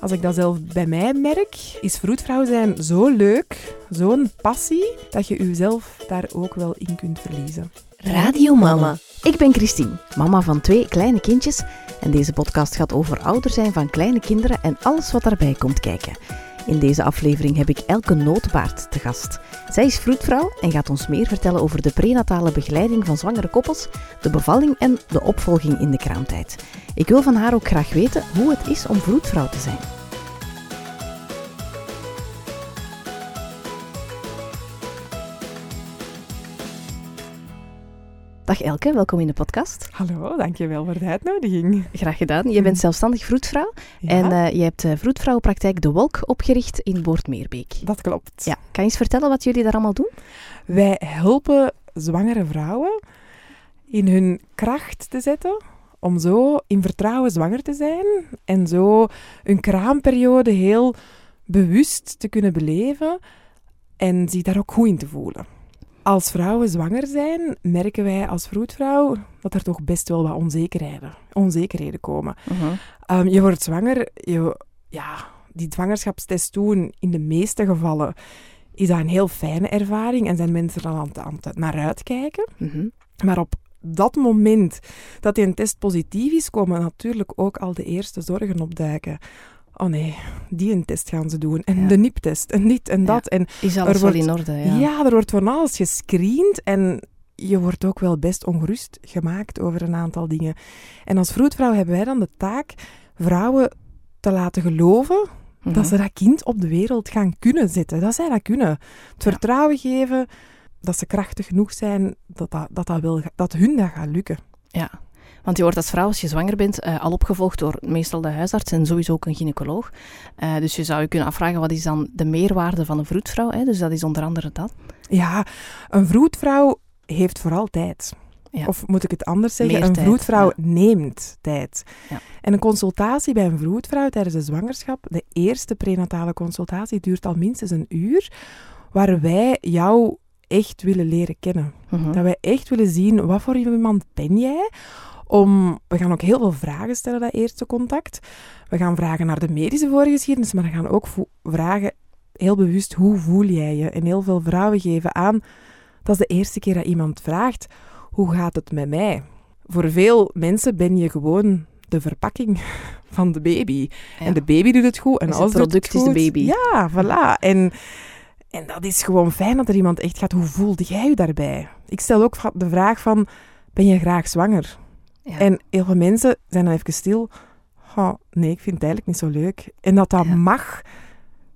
Als ik dat zelf bij mij merk, is vroedvrouw zijn zo leuk, zo'n passie, dat je jezelf daar ook wel in kunt verliezen. Radio Mama. Ik ben Christine, mama van twee kleine kindjes. En deze podcast gaat over ouder zijn van kleine kinderen en alles wat daarbij komt kijken. In deze aflevering heb ik Elke Nootbaard te gast. Zij is vroedvrouw en gaat ons meer vertellen over de prenatale begeleiding van zwangere koppels, de bevalling en de opvolging in de kraamtijd. Ik wil van haar ook graag weten hoe het is om vroedvrouw te zijn. Dag Elke, welkom in de podcast. Hallo, dankjewel voor de uitnodiging. Graag gedaan. Je bent zelfstandig vroedvrouw Ja, en eh, je hebt de vroedvrouwenpraktijk De Wolk opgericht in Boortmeerbeek. dat klopt. Ja, kan je eens vertellen wat jullie daar allemaal doen? Wij helpen zwangere vrouwen in hun kracht te zetten om zo in vertrouwen zwanger te zijn en zo hun kraamperiode heel bewust te kunnen beleven en zich daar ook goed in te voelen. Als vrouwen zwanger zijn, merken wij als vroedvrouw dat er toch best wel wat onzekerheden, onzekerheden komen. Ehm, je wordt zwanger, je, ja, die zwangerschapstest doen, in de meeste gevallen is dat een heel fijne ervaring en zijn mensen er aan, het- aan het naar uitkijken. Mhm. Maar op dat moment dat die een test positief is, komen natuurlijk ook al de eerste zorgen opduiken. Oh nee, die een test gaan ze doen. En Ja. de NIP-test en dit en Ja. dat. En Is alles Er wel wordt- in orde? ja. Ja. er wordt van alles gescreend en je wordt ook wel best ongerust gemaakt over een aantal dingen. En als vroedvrouw hebben wij dan de taak vrouwen te laten geloven Mhm. dat ze dat kind op de wereld gaan kunnen zetten. Dat zij dat kunnen. Het vertrouwen geven dat ze krachtig genoeg zijn, dat, dat, dat, dat, wil, dat hun dat gaat lukken. Ja, want je wordt als vrouw, als je zwanger bent, eh, al opgevolgd door meestal de huisarts en sowieso ook een gynaecoloog. Eh, dus je zou je kunnen afvragen, wat is dan de meerwaarde van een vroedvrouw? Hè? Dus dat is onder andere dat. Ja, een vroedvrouw heeft vooral tijd. Ja. Of moet ik het anders zeggen? Meer een tijd, vroedvrouw ja. neemt tijd. Ja. En een consultatie bij een vroedvrouw tijdens de zwangerschap, de eerste prenatale consultatie, duurt al minstens een uur, waar wij jou echt willen leren kennen. Mhm. Dat wij echt willen zien, wat voor iemand ben jij? Om, we gaan ook heel veel vragen stellen, dat eerste contact. We gaan vragen naar de medische voorgeschiedenis, maar we gaan ook vragen, heel bewust, hoe voel jij je? En heel veel vrouwen geven aan, dat is de eerste keer dat iemand vraagt, hoe gaat het met mij? Voor veel mensen ben je gewoon de verpakking van de baby. Ja. En de baby doet het goed en Dus alles het doet het product is de baby. Ja, voilà. En, en dat is gewoon fijn dat er iemand echt gaat, hoe voelde jij je daarbij? Ik stel ook de vraag van, ben je graag zwanger? Ja. En heel veel mensen zijn dan even stil. Oh, nee, ik vind het eigenlijk niet zo leuk. En dat dat Ja. mag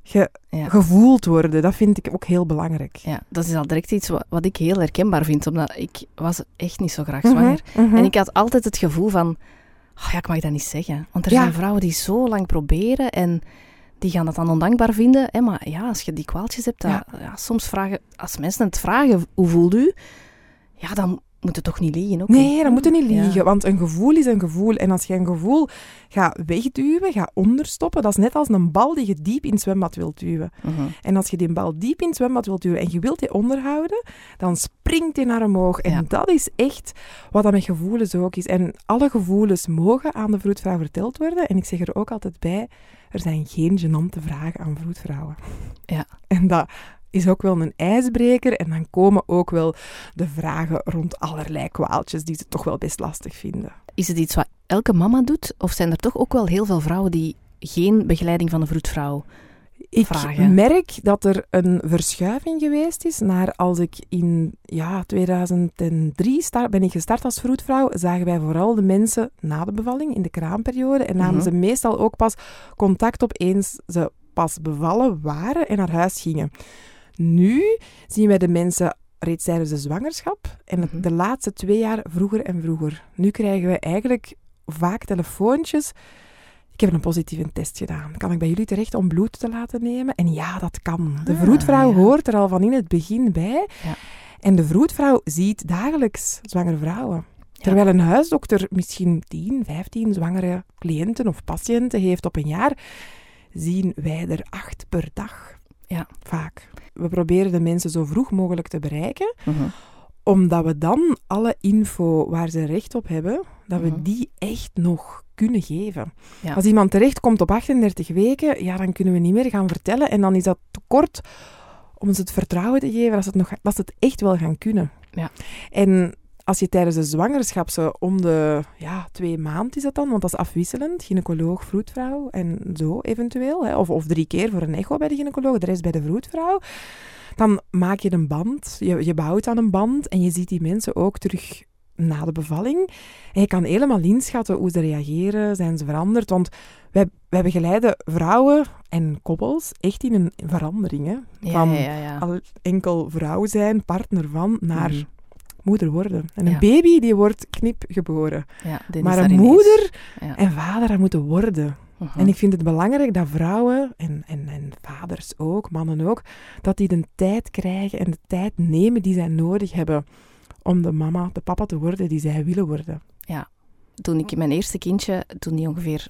ge- gevoeld worden, dat vind ik ook heel belangrijk. ja, dat is al direct iets wat, wat ik heel herkenbaar vind, omdat ik was echt niet zo graag Mhm, zwanger. mhm. En ik had altijd het gevoel van, oh ja, ik mag dat niet zeggen. Want er zijn vrouwen die zo lang proberen en die gaan dat dan ondankbaar vinden. Hè? Maar ja, als je die kwaaltjes hebt, dat, Ja. ja, soms vragen, als mensen het vragen, hoe voelt u? Ja, dan moet het toch niet liegen ook? Nee, hè? dat moet niet Ja. liegen, want een gevoel is een gevoel. En als je een gevoel gaat wegduwen, gaat onderstoppen, dat is net als een bal die je diep in het zwembad wilt duwen. Mhm. En als je die bal diep in het zwembad wilt duwen en je wilt die onderhouden, dan springt die naar omhoog. En Ja. dat is echt wat dat met gevoelens ook is. En alle gevoelens mogen aan de vroedvrouw verteld worden. En ik zeg er ook altijd bij, er zijn geen gênante vragen aan vroedvrouwen. Ja. En dat is ook wel een ijsbreker. En dan komen ook wel de vragen rond allerlei kwaaltjes die ze toch wel best lastig vinden. Is het iets wat elke mama doet? Of zijn er toch ook wel heel veel vrouwen die geen begeleiding van een vroedvrouw Ik vragen. merk dat er een verschuiving geweest is naar als ik in ja, 2003 start, ben ik gestart als vroedvrouw, zagen wij vooral de mensen na de bevalling, in de kraamperiode, en namen Mhm. ze meestal ook pas contact op eens ze pas bevallen waren en naar huis gingen. Nu zien wij de mensen reeds tijdens de zwangerschap en het- Mhm. de laatste twee jaar vroeger en vroeger. Nu krijgen we eigenlijk vaak telefoontjes ik heb een positieve test gedaan. Kan ik bij jullie terecht om bloed te laten nemen? En ja, dat kan. De Ah, vroedvrouw ja. hoort er al van in het begin bij. Ja. En de vroedvrouw ziet dagelijks zwangere vrouwen. Terwijl een huisdokter misschien 10, 15 zwangere cliënten of patiënten heeft op een jaar, zien wij er acht per dag. Ja. Vaak. We proberen de mensen zo vroeg mogelijk te bereiken Mhm. omdat we dan alle info waar ze recht op hebben, dat we Mhm. die echt nog kunnen geven. Ja. Als iemand terechtkomt op 38 weken, ja, dan kunnen we niet meer gaan vertellen. En dan is dat te kort om ze het vertrouwen te geven dat ze het, nog, dat ze het echt wel gaan kunnen. Ja. En als je tijdens de zwangerschap zo om de ja, twee maanden is dat dan, want dat is afwisselend, gynaecoloog, vroedvrouw en zo eventueel. Hè, of, of drie keer voor een echo bij de gynaecoloog, de rest bij de vroedvrouw. Dan maak je een band, je, je bouwt aan een band en je ziet die mensen ook terug na de bevalling. En je kan helemaal inschatten hoe ze reageren, zijn ze veranderd. Want wij, wij begeleiden vrouwen en koppels echt in een verandering. Hè? Van ja, ja, ja. al enkel vrouw zijn, partner van, naar Mhm. Moeder worden. En een Ja. baby die wordt knip geboren. ja maar een moeder Ja. en vader dat moeten worden. Mhm. En ik vind het belangrijk dat vrouwen, en, en, en vaders ook, mannen ook, dat die de tijd krijgen en de tijd nemen die zij nodig hebben om de mama, de papa te worden die zij willen worden. Toen ik mijn eerste kindje, toen die ongeveer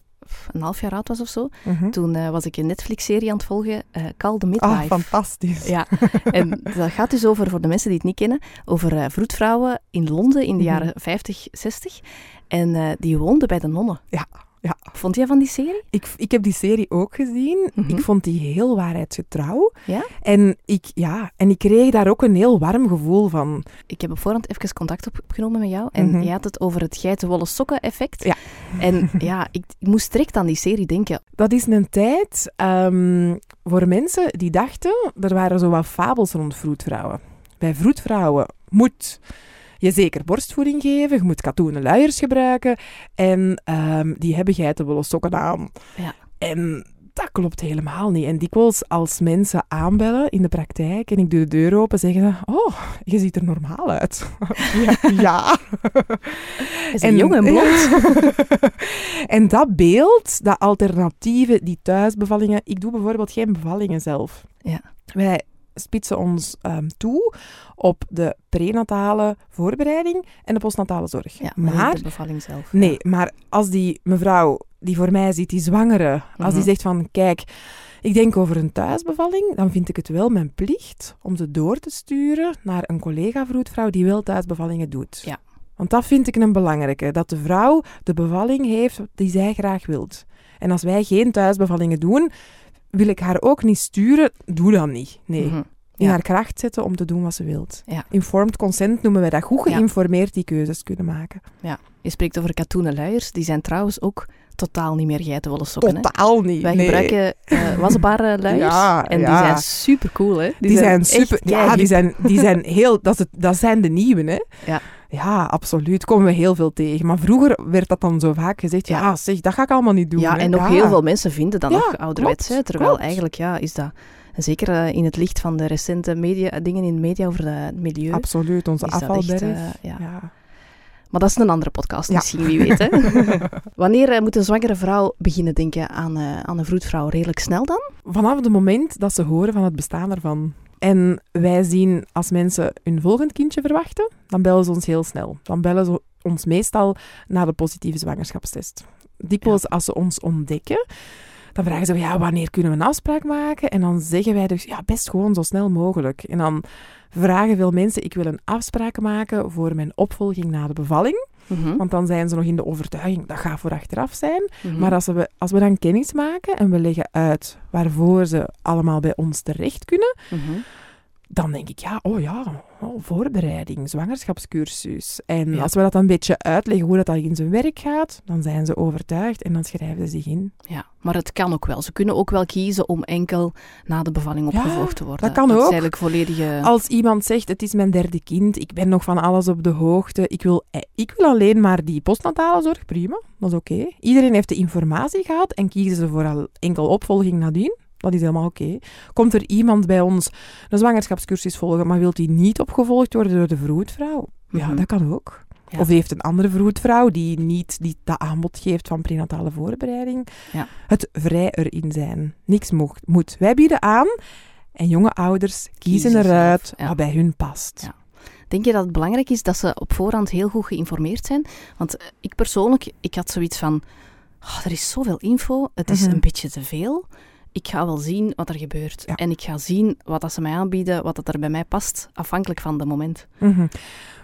een half jaar oud was of zo, Mhm. toen eh, was ik een Netflix-serie aan het volgen, eh Call the Ah, Midwife. fantastisch. Ja, en dat gaat dus over, voor de mensen die het niet kennen, over eh, vroedvrouwen in Londen in de Mhm. jaren 50, 60. En die woonden bij de nonnen. Ja, ja. Vond jij van die serie? Ik, ik heb die serie ook gezien. Mhm. Ik vond die heel waarheidsgetrouw. Ja? En ik, ja, en ik kreeg daar ook een heel warm gevoel van. Ik heb op voorhand even contact opgenomen met jou en Mhm. je had het over het geitenwolle sokken effect. Ja. En ja, ik, ik moest direct aan die serie denken. Dat is een tijd ehm, voor mensen die dachten, er waren zo wat fabels rond vroedvrouwen. Bij vroedvrouwen moet je zeker borstvoeding geven, je moet katoenen luiers gebruiken en ehm, die hebben geitenwolle sokken aan. Ja. En dat klopt helemaal niet. En dikwijls als mensen aanbellen in de praktijk en ik doe de deur open, zeggen ze, oh, je ziet er normaal uit. ja. ja. Is een jong en blond. en dat beeld, dat alternatieve, die thuisbevallingen... Ik doe bijvoorbeeld geen bevallingen zelf. Ja. Wij spitsen ons ehm, toe op de prenatale voorbereiding en de postnatale zorg. Ja, maar, maar niet de bevalling zelf. Nee, maar als die mevrouw die voor mij zit, die zwangere, als die Mhm. zegt van, kijk, ik denk over een thuisbevalling, dan vind ik het wel mijn plicht om ze door te sturen naar een collega-vroedvrouw die wel thuisbevallingen doet. Ja. Want dat vind ik een belangrijke, dat de vrouw de bevalling heeft die zij graag wilt. En als wij geen thuisbevallingen doen, wil ik haar ook niet sturen, doe dat niet. Nee. Mhm. In Ja. haar kracht zetten om te doen wat ze wilt. Ja. Informed consent noemen wij dat. Goed Ja. geïnformeerd die keuzes kunnen maken. Je spreekt over katoenen luiers. Die zijn trouwens ook totaal niet meer geitenwolle sokken. hè. Totaal niet. Wij nee. gebruiken eh wasbare luiers. Ja, en die ja. zijn super cool, hè? Die, zijn, super. echt Ja, die zijn, die zijn heel. Dat, is het, dat zijn de nieuwe, hè? Ja. Ja, absoluut. Komen we heel veel tegen. Maar vroeger werd dat dan zo vaak gezegd. Ja, Ja. zeg, dat ga ik allemaal niet doen. Ja, hè. en nog Ja. heel veel mensen vinden dat nog ouderwets. klopt, hè, terwijl klopt. eigenlijk ja, is dat, zeker eh, in het licht van de recente media, dingen in de media over het milieu, Absoluut, onze afvalberg. eh, ja. Maar dat is een andere podcast Ja. misschien, wie weet. Hè? Wanneer eh, moet een zwangere vrouw beginnen denken aan, aan een vroedvrouw? Redelijk snel dan? Vanaf het moment dat ze horen van het bestaan ervan. En wij zien als mensen hun volgend kindje verwachten, dan bellen ze ons heel snel. Dan bellen ze ons meestal naar de positieve zwangerschapstest. Dikwijls als ze ons ontdekken, dan vragen ze, ja, wanneer kunnen we een afspraak maken? En dan zeggen wij dus, ja, best gewoon zo snel mogelijk. En dan vragen veel mensen, ik wil een afspraak maken voor mijn opvolging na de bevalling. Mhm. Want dan zijn ze nog in de overtuiging, dat gaat voor achteraf zijn. Mhm. Maar als we, als we dan kennis maken en we leggen uit waarvoor ze allemaal bij ons terecht kunnen, Mhm. Dan denk ik, ja, oh ja, oh, voorbereiding, zwangerschapscursus. En Ja. als we dat dan een beetje uitleggen hoe dat, in zijn werk gaat, dan zijn ze overtuigd en dan schrijven ze zich in. Ja, maar het kan ook wel. Ze kunnen ook wel kiezen om enkel na de bevalling Ja, opgevolgd te worden. dat kan ook. eigenlijk volledige... Als iemand zegt, het is mijn derde kind, ik ben nog van alles op de hoogte, ik wil, eh, ik wil alleen maar die postnatale zorg, prima, dat is oké. Iedereen heeft de informatie gehad en kiezen ze voor al enkel opvolging nadien. Dat is helemaal oké. Komt er iemand bij ons een zwangerschapscursus volgen, maar wil die niet opgevolgd worden door de vroedvrouw? Ja, Mhm. dat kan ook. Ja. Of heeft een andere vroedvrouw die niet die dat aanbod geeft van prenatale voorbereiding. Ja. Het vrij erin zijn. Niks mocht, moet. Wij bieden aan en jonge ouders kiezen, Kiezen eruit zelf, ja. wat bij hun past. Denk je dat het belangrijk is dat ze op voorhand heel goed geïnformeerd zijn? Want eh, ik persoonlijk, ik had zoiets van, "Ah, er is zoveel info, het is Mhm. een beetje te veel. Ik ga wel zien wat er gebeurt. Ja. En ik ga zien wat dat ze mij aanbieden, wat dat er bij mij past, afhankelijk van het moment. Mhm.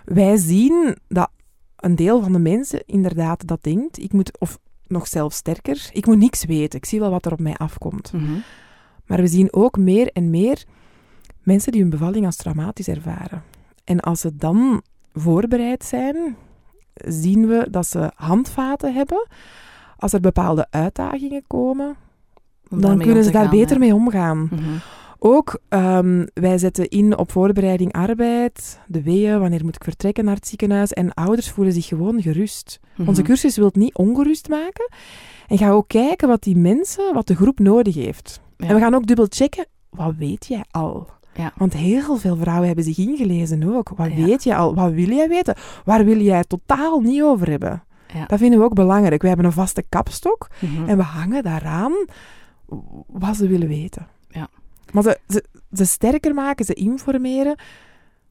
Wij zien dat een deel van de mensen inderdaad dat denkt. Ik moet, of nog zelfs sterker, ik moet niks weten. Ik zie wel wat er op mij afkomt. Mhm. Maar we zien ook meer en meer mensen die hun bevalling als traumatisch ervaren. En als ze dan voorbereid zijn, zien we dat ze handvaten hebben. Als er bepaalde uitdagingen komen, Om dan kunnen ze daar gaan, beter mee omgaan. Mhm. Ook, ehm, wij zetten in op voorbereiding arbeid, de weeën, wanneer moet ik vertrekken naar het ziekenhuis. En ouders voelen zich gewoon gerust. Mhm. Onze cursus wil het niet ongerust maken. En ga ook kijken wat die mensen, wat de groep nodig heeft. Ja. En we gaan ook dubbel checken, wat weet jij al? Ja. Want heel veel vrouwen hebben zich ingelezen ook. Wat Ja. weet je al? Wat wil jij weten? Waar wil jij het totaal niet over hebben? Dat vinden we ook belangrijk. We hebben een vaste kapstok Mhm. en we hangen daaraan wat ze willen weten. Ja. Maar ze, ze, ze sterker maken, ze informeren.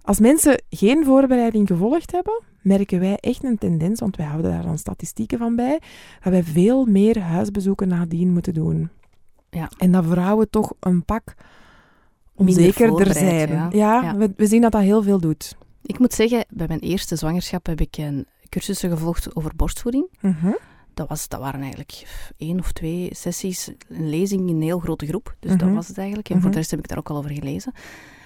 Als mensen geen voorbereiding gevolgd hebben, merken wij echt een tendens, want wij houden daar dan statistieken van bij, dat wij veel meer huisbezoeken nadien moeten doen. Ja. En dat vrouwen toch een pak onzekerder zijn. ja. Ja, Ja. We, we zien dat dat heel veel doet. Ik moet zeggen, bij mijn eerste zwangerschap heb ik een cursussen gevolgd over borstvoeding. Mhm. Dat, was, dat waren eigenlijk één of twee sessies, een lezing in een heel grote groep. Dus dat Mhm. was het eigenlijk. En voor Mhm. de rest heb ik daar ook al over gelezen.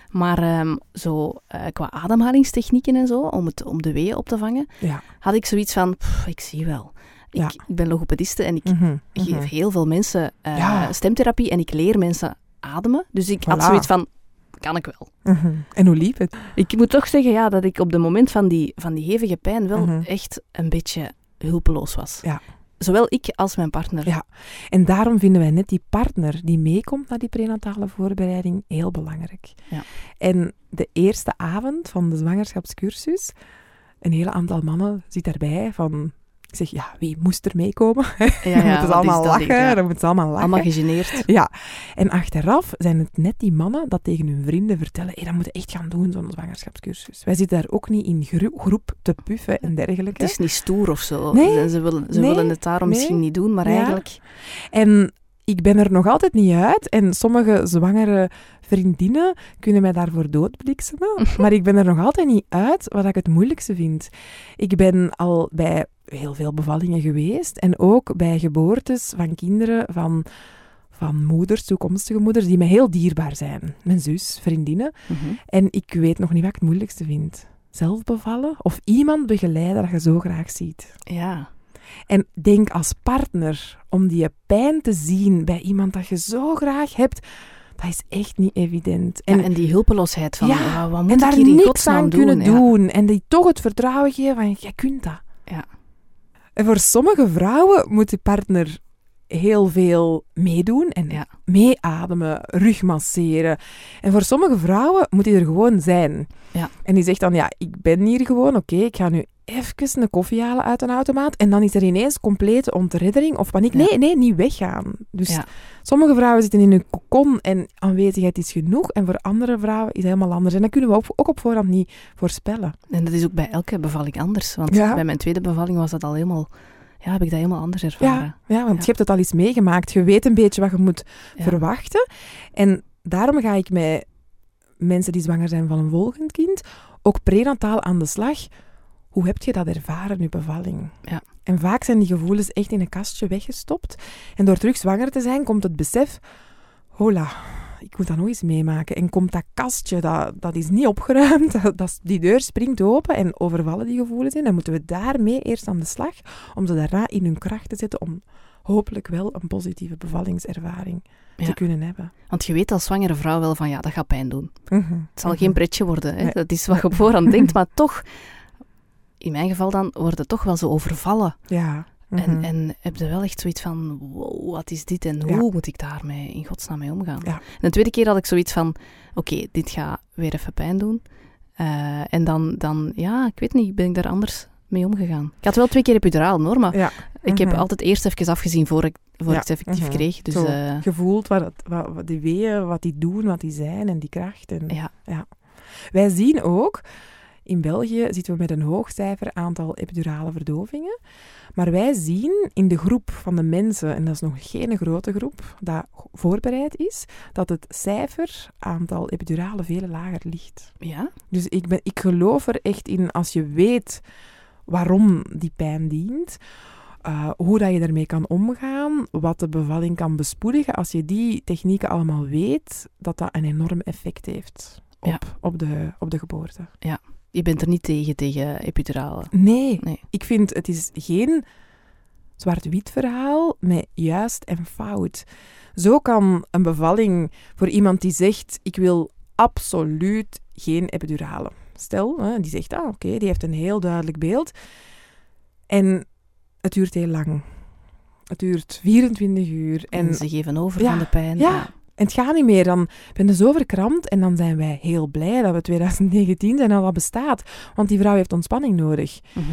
Maar ehm, zo eh, qua ademhalingstechnieken en zo, om, het, om de weeën op te vangen, Ja. had ik zoiets van, pff, ik zie wel. Ik, Ja. ik ben logopediste en ik Mhm. geef heel veel mensen eh, Ja. stemtherapie en ik leer mensen ademen. Dus ik had zoiets van, kan ik wel. En hoe liep het? Ik moet toch zeggen ja, dat ik op het moment van die, van die hevige pijn wel echt een beetje hulpeloos was. Ja. Zowel ik als mijn partner. Ja. En daarom vinden wij net die partner die meekomt naar die prenatale voorbereiding heel belangrijk. Ja. En de eerste avond van de zwangerschapscursus, een hele aantal mannen zit daarbij van... Ik zeg, ja, wie moest er meekomen? ja, dan moeten ze allemaal lachen. Ja. Dan moeten ze allemaal lachen. Allemaal gegeneerd. Ja, en achteraf zijn het net die mannen dat tegen hun vrienden vertellen hey, dat moeten we echt gaan doen, zo'n zwangerschapscursus. Wij zitten daar ook niet in gro- groep te puffen en dergelijke. Het is niet stoer of zo. Nee. Ze, ze willen, ze Nee. willen het daarom Nee. misschien niet doen, maar eigenlijk... En ik ben er nog altijd niet uit. En sommige zwangere vriendinnen kunnen mij daarvoor doodbliksemen. maar ik ben er nog altijd niet uit wat ik het moeilijkste vind. Ik ben al bij heel veel bevallingen geweest. En ook bij geboortes van kinderen van, van moeders, toekomstige moeders, die mij heel dierbaar zijn. Mijn zus, vriendinnen. Mhm. En ik weet nog niet wat ik het moeilijkste vind. Zelf bevallen of iemand begeleiden dat je zo graag ziet. Ja. En denk als partner om die pijn te zien bij iemand dat je zo graag hebt, dat is echt niet evident. En, die hulpeloos van, Ja, wat moet en ik daar hier niks aan doen? kunnen Ja. doen. En die toch het vertrouwen geven van, jij kunt dat. Ja. En voor sommige vrouwen moet de partner heel veel meedoen en Ja. meeademen, rug masseren. En voor sommige vrouwen moet hij er gewoon zijn. Ja. En die zegt dan, ja, ik ben hier gewoon, oké, ik ga nu even een koffie halen uit een automaat. En dan is er ineens complete ontreddering of paniek. Ja. Nee, nee, niet weggaan. Dus Ja. sommige vrouwen zitten in een kokon en aanwezigheid is genoeg. En voor andere vrouwen is het helemaal anders. En dat kunnen we ook, ook op voorhand niet voorspellen. En dat is ook bij elke bevalling anders. Want Ja. bij mijn tweede bevalling was dat al helemaal... Ja, heb ik dat helemaal anders ervaren. Ja, ja want Ja. je hebt het al eens meegemaakt. Je weet een beetje wat je moet Ja. verwachten. En daarom ga ik met mensen die zwanger zijn van een volgend kind ook prenataal aan de slag. Hoe heb je dat ervaren, je bevalling? Ja. En vaak zijn die gevoelens echt in een kastje weggestopt. En door terug zwanger te zijn, komt het besef... Hola, ik moet dat nog eens meemaken. En komt dat kastje, dat, dat is niet opgeruimd. Dat, dat- die deur springt open en overvallen die gevoelens in. Dan moeten we daarmee eerst aan de slag, om ze daarna in hun kracht te zetten om hopelijk wel een positieve bevallingservaring Ja. te kunnen hebben. Want je weet als zwangere vrouw wel van, ja, dat gaat pijn doen. Het zal Mhm. geen pretje worden. Hè? Nee. Dat is wat je op voorhand denkt. Maar toch, in mijn geval dan, worden toch wel zo overvallen. Ja. En, mhm. en heb je wel echt zoiets van, wow, wat is dit en Ja. hoe moet ik daarmee in godsnaam mee omgaan? Ja. En de tweede keer had ik zoiets van, oké, dit gaat weer even pijn doen. Eh, en dan, dan, ja, ik weet niet, ben ik daar anders mee omgegaan. Ik had wel twee keer epiduraal, hoor, maar Ja. ik heb Mhm. altijd eerst even afgezien voor ik, voor ik het effectief Mhm. kreeg. Dus eh, gevoeld wat, wat, wat die weeën, wat die doen, wat die zijn en die kracht. En, ja, Wij zien ook in België zitten we met een hoog cijfer aantal epidurale verdovingen. Maar wij zien in de groep van de mensen, en dat is nog geen grote groep, dat voorbereid is, dat het cijfer aantal epiduralen veel lager ligt. Ja? Dus ik, ben, ik geloof er echt in, als je weet waarom die pijn dient, uh, hoe dat je daarmee kan omgaan, wat de bevalling kan bespoedigen, als je die technieken allemaal weet, dat dat een enorm effect heeft op, Ja. op, de, op de geboorte. Je bent er niet tegen, tegen epiduralen. Nee, Nee. ik vind het is geen zwart-wit verhaal met juist en fout. Zo kan een bevalling voor iemand die zegt, ik wil absoluut geen epidurale. Stel, hè, die zegt, ah oké, die heeft een heel duidelijk beeld. En het duurt heel lang. Het duurt 24 uur. En, En, ze geven over Ja, van de pijn. ja. En het gaat niet meer. Dan ben je zo verkrampt en dan zijn wij heel blij dat we 2019 zijn en dat bestaat. Want die vrouw heeft ontspanning nodig. Mhm.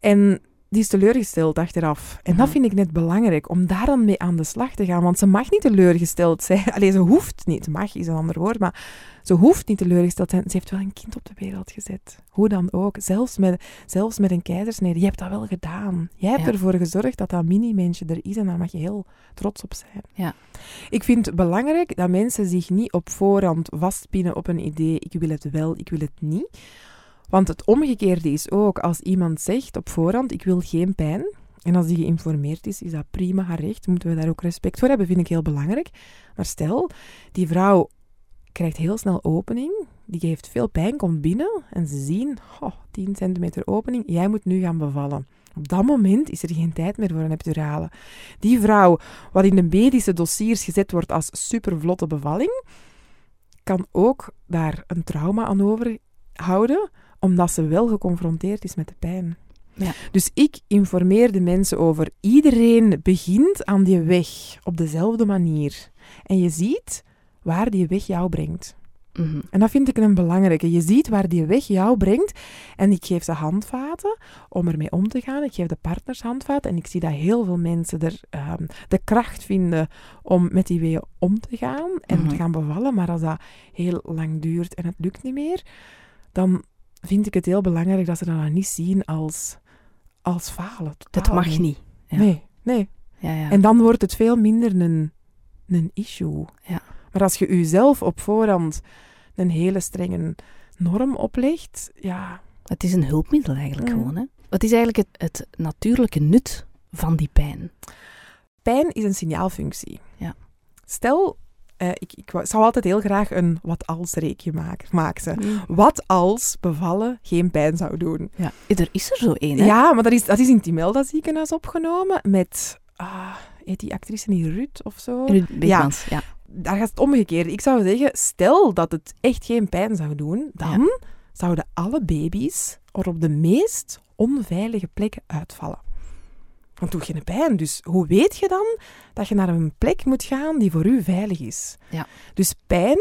En die is teleurgesteld achteraf. En dat Mhm. vind ik net belangrijk, om daar dan mee aan de slag te gaan. Want ze mag niet teleurgesteld zijn. Allee, ze hoeft niet. Mag is een ander woord, maar ze hoeft niet teleurgesteld te zijn. Ze heeft wel een kind op de wereld gezet. Hoe dan ook. Zelfs met, zelfs met een keizersnede. Je hebt dat wel gedaan. Jij hebt Ja. ervoor gezorgd dat dat mini-mensje er is en daar mag je heel trots op zijn. Ja. Ik vind het belangrijk dat mensen zich niet op voorhand vastpinnen op een idee. Ik wil het wel, ik wil het niet. Want het omgekeerde is ook, als iemand zegt op voorhand, ik wil geen pijn, en als die geïnformeerd is, is dat prima haar recht, moeten we daar ook respect voor hebben, vind ik heel belangrijk. Maar stel, die vrouw krijgt heel snel opening, die heeft veel pijn, komt binnen, en ze zien, oh, 10 centimeter opening, jij moet nu gaan bevallen. Op dat moment is er geen tijd meer voor een epidurale. Die vrouw, wat in de medische dossiers gezet wordt als supervlotte bevalling, kan ook daar een trauma aan overhouden, omdat ze wel geconfronteerd is met de pijn. Ja. Dus ik informeer de mensen over iedereen begint aan die weg op dezelfde manier. En je ziet waar die weg jou brengt. Mhm. En dat vind ik een belangrijke. Je ziet waar die weg jou brengt. En ik geef ze handvaten om ermee om te gaan. Ik geef de partners handvaten. En ik zie dat heel veel mensen er ehm, de kracht vinden om met die weeën om te gaan en Mhm. te gaan bevallen. Maar als dat heel lang duurt en het lukt niet meer, dan vind ik het heel belangrijk dat ze dat dan niet zien als, als falen. Totaal mag niet. Ja. Nee, nee. Ja, ja. En dan wordt het veel minder een, een issue. Ja. Maar als je jezelf op voorhand een hele strenge norm oplegt, ja, Het is een hulpmiddel eigenlijk Mhm. gewoon. Hè? Wat is eigenlijk het, het natuurlijke nut van die pijn? pijn is een signaalfunctie. Ja. Stel, eh, ik, zou altijd heel graag een wat als reekje maken. maken. Wat als bevallen geen pijn zou doen? Ja. Er is er zo één? Ja, maar dat is, dat is in het Imelda ziekenhuis opgenomen met, ah, heet die actrice niet Ruud of zo? Ruud Beekmans, ja. daar gaat het omgekeerd. Ik zou zeggen, stel dat het echt geen pijn zou doen, dan zouden alle baby's er op de meest onveilige plekken uitvallen. Want doe geen pijn. Dus hoe weet je dan dat je naar een plek moet gaan die voor u veilig is? Ja. Dus pijn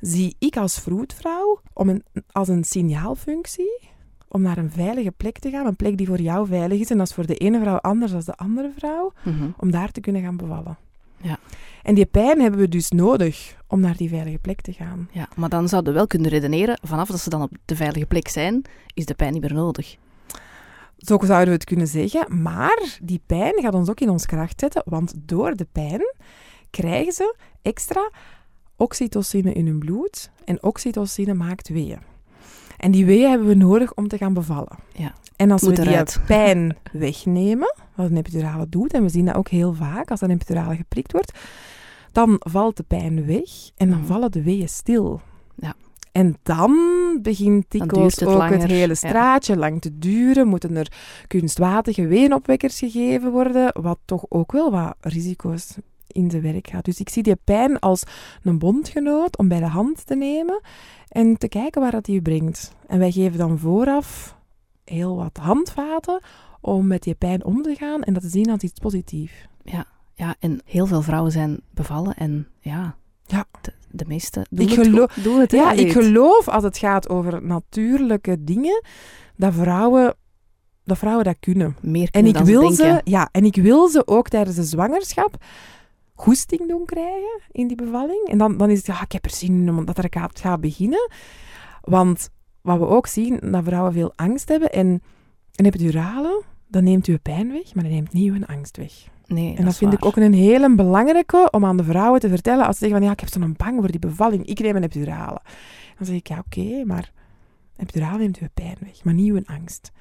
zie ik als vroedvrouw om een, als een signaalfunctie om naar een veilige plek te gaan. Een plek die voor jou veilig is. En dat is voor de ene vrouw anders dan de andere vrouw Mhm. om daar te kunnen gaan bevallen. Ja. En die pijn hebben we dus nodig om naar die veilige plek te gaan. ja. Maar dan zouden we wel kunnen redeneren, vanaf dat ze dan op de veilige plek zijn, is de pijn niet meer nodig. Zo zouden we het kunnen zeggen. Maar die pijn gaat ons ook in ons kracht zetten, want door de pijn krijgen ze extra oxytocine in hun bloed. En oxytocine maakt weeën. En die weeën hebben we nodig om te gaan bevallen. Ja. En als we die eruit. pijn wegnemen, wat een epidurale doet, en we zien dat ook heel vaak als een epidurale geprikt wordt, dan valt de pijn weg en dan Mhm. vallen de weeën stil. Ja. En dan begint dikwijls ook het hele ja. straatje lang te duren. Moeten er kunstmatige weenopwekkers gegeven worden, wat toch ook wel wat risico's in zijn werk gaat. Dus ik zie die pijn als een bondgenoot om bij de hand te nemen en te kijken waar dat die u brengt. En wij geven dan vooraf heel wat handvaten om met die pijn om te gaan en dat te zien als iets positiefs. Ja, en heel veel vrouwen zijn bevallen en ja, Ja. De, meeste doen Ik het, geloof- doen het Ja, ik geloof als het gaat over natuurlijke dingen, dat vrouwen dat, vrouwen dat kunnen. meer En kunnen ik, dan ze wil ze, denken. ja, en ik wil ze ook tijdens de zwangerschap goesting doen krijgen in die bevalling. En dan, dan is het, ja, ik heb er zin in omdat er gaat, gaat beginnen. Want wat we ook zien, dat vrouwen veel angst hebben. En een epidurale, dat neemt uw pijn weg, maar dat neemt niet uw angst weg. Nee, En dat, vind ik ook een hele belangrijke om aan de vrouwen te vertellen. Als ze zeggen van, ja, ik heb zo'n bang voor die bevalling, ik neem een epidurale. Dan zeg ik, ja, oké, maar een epidurale neemt uw pijn weg, maar niet uw angst.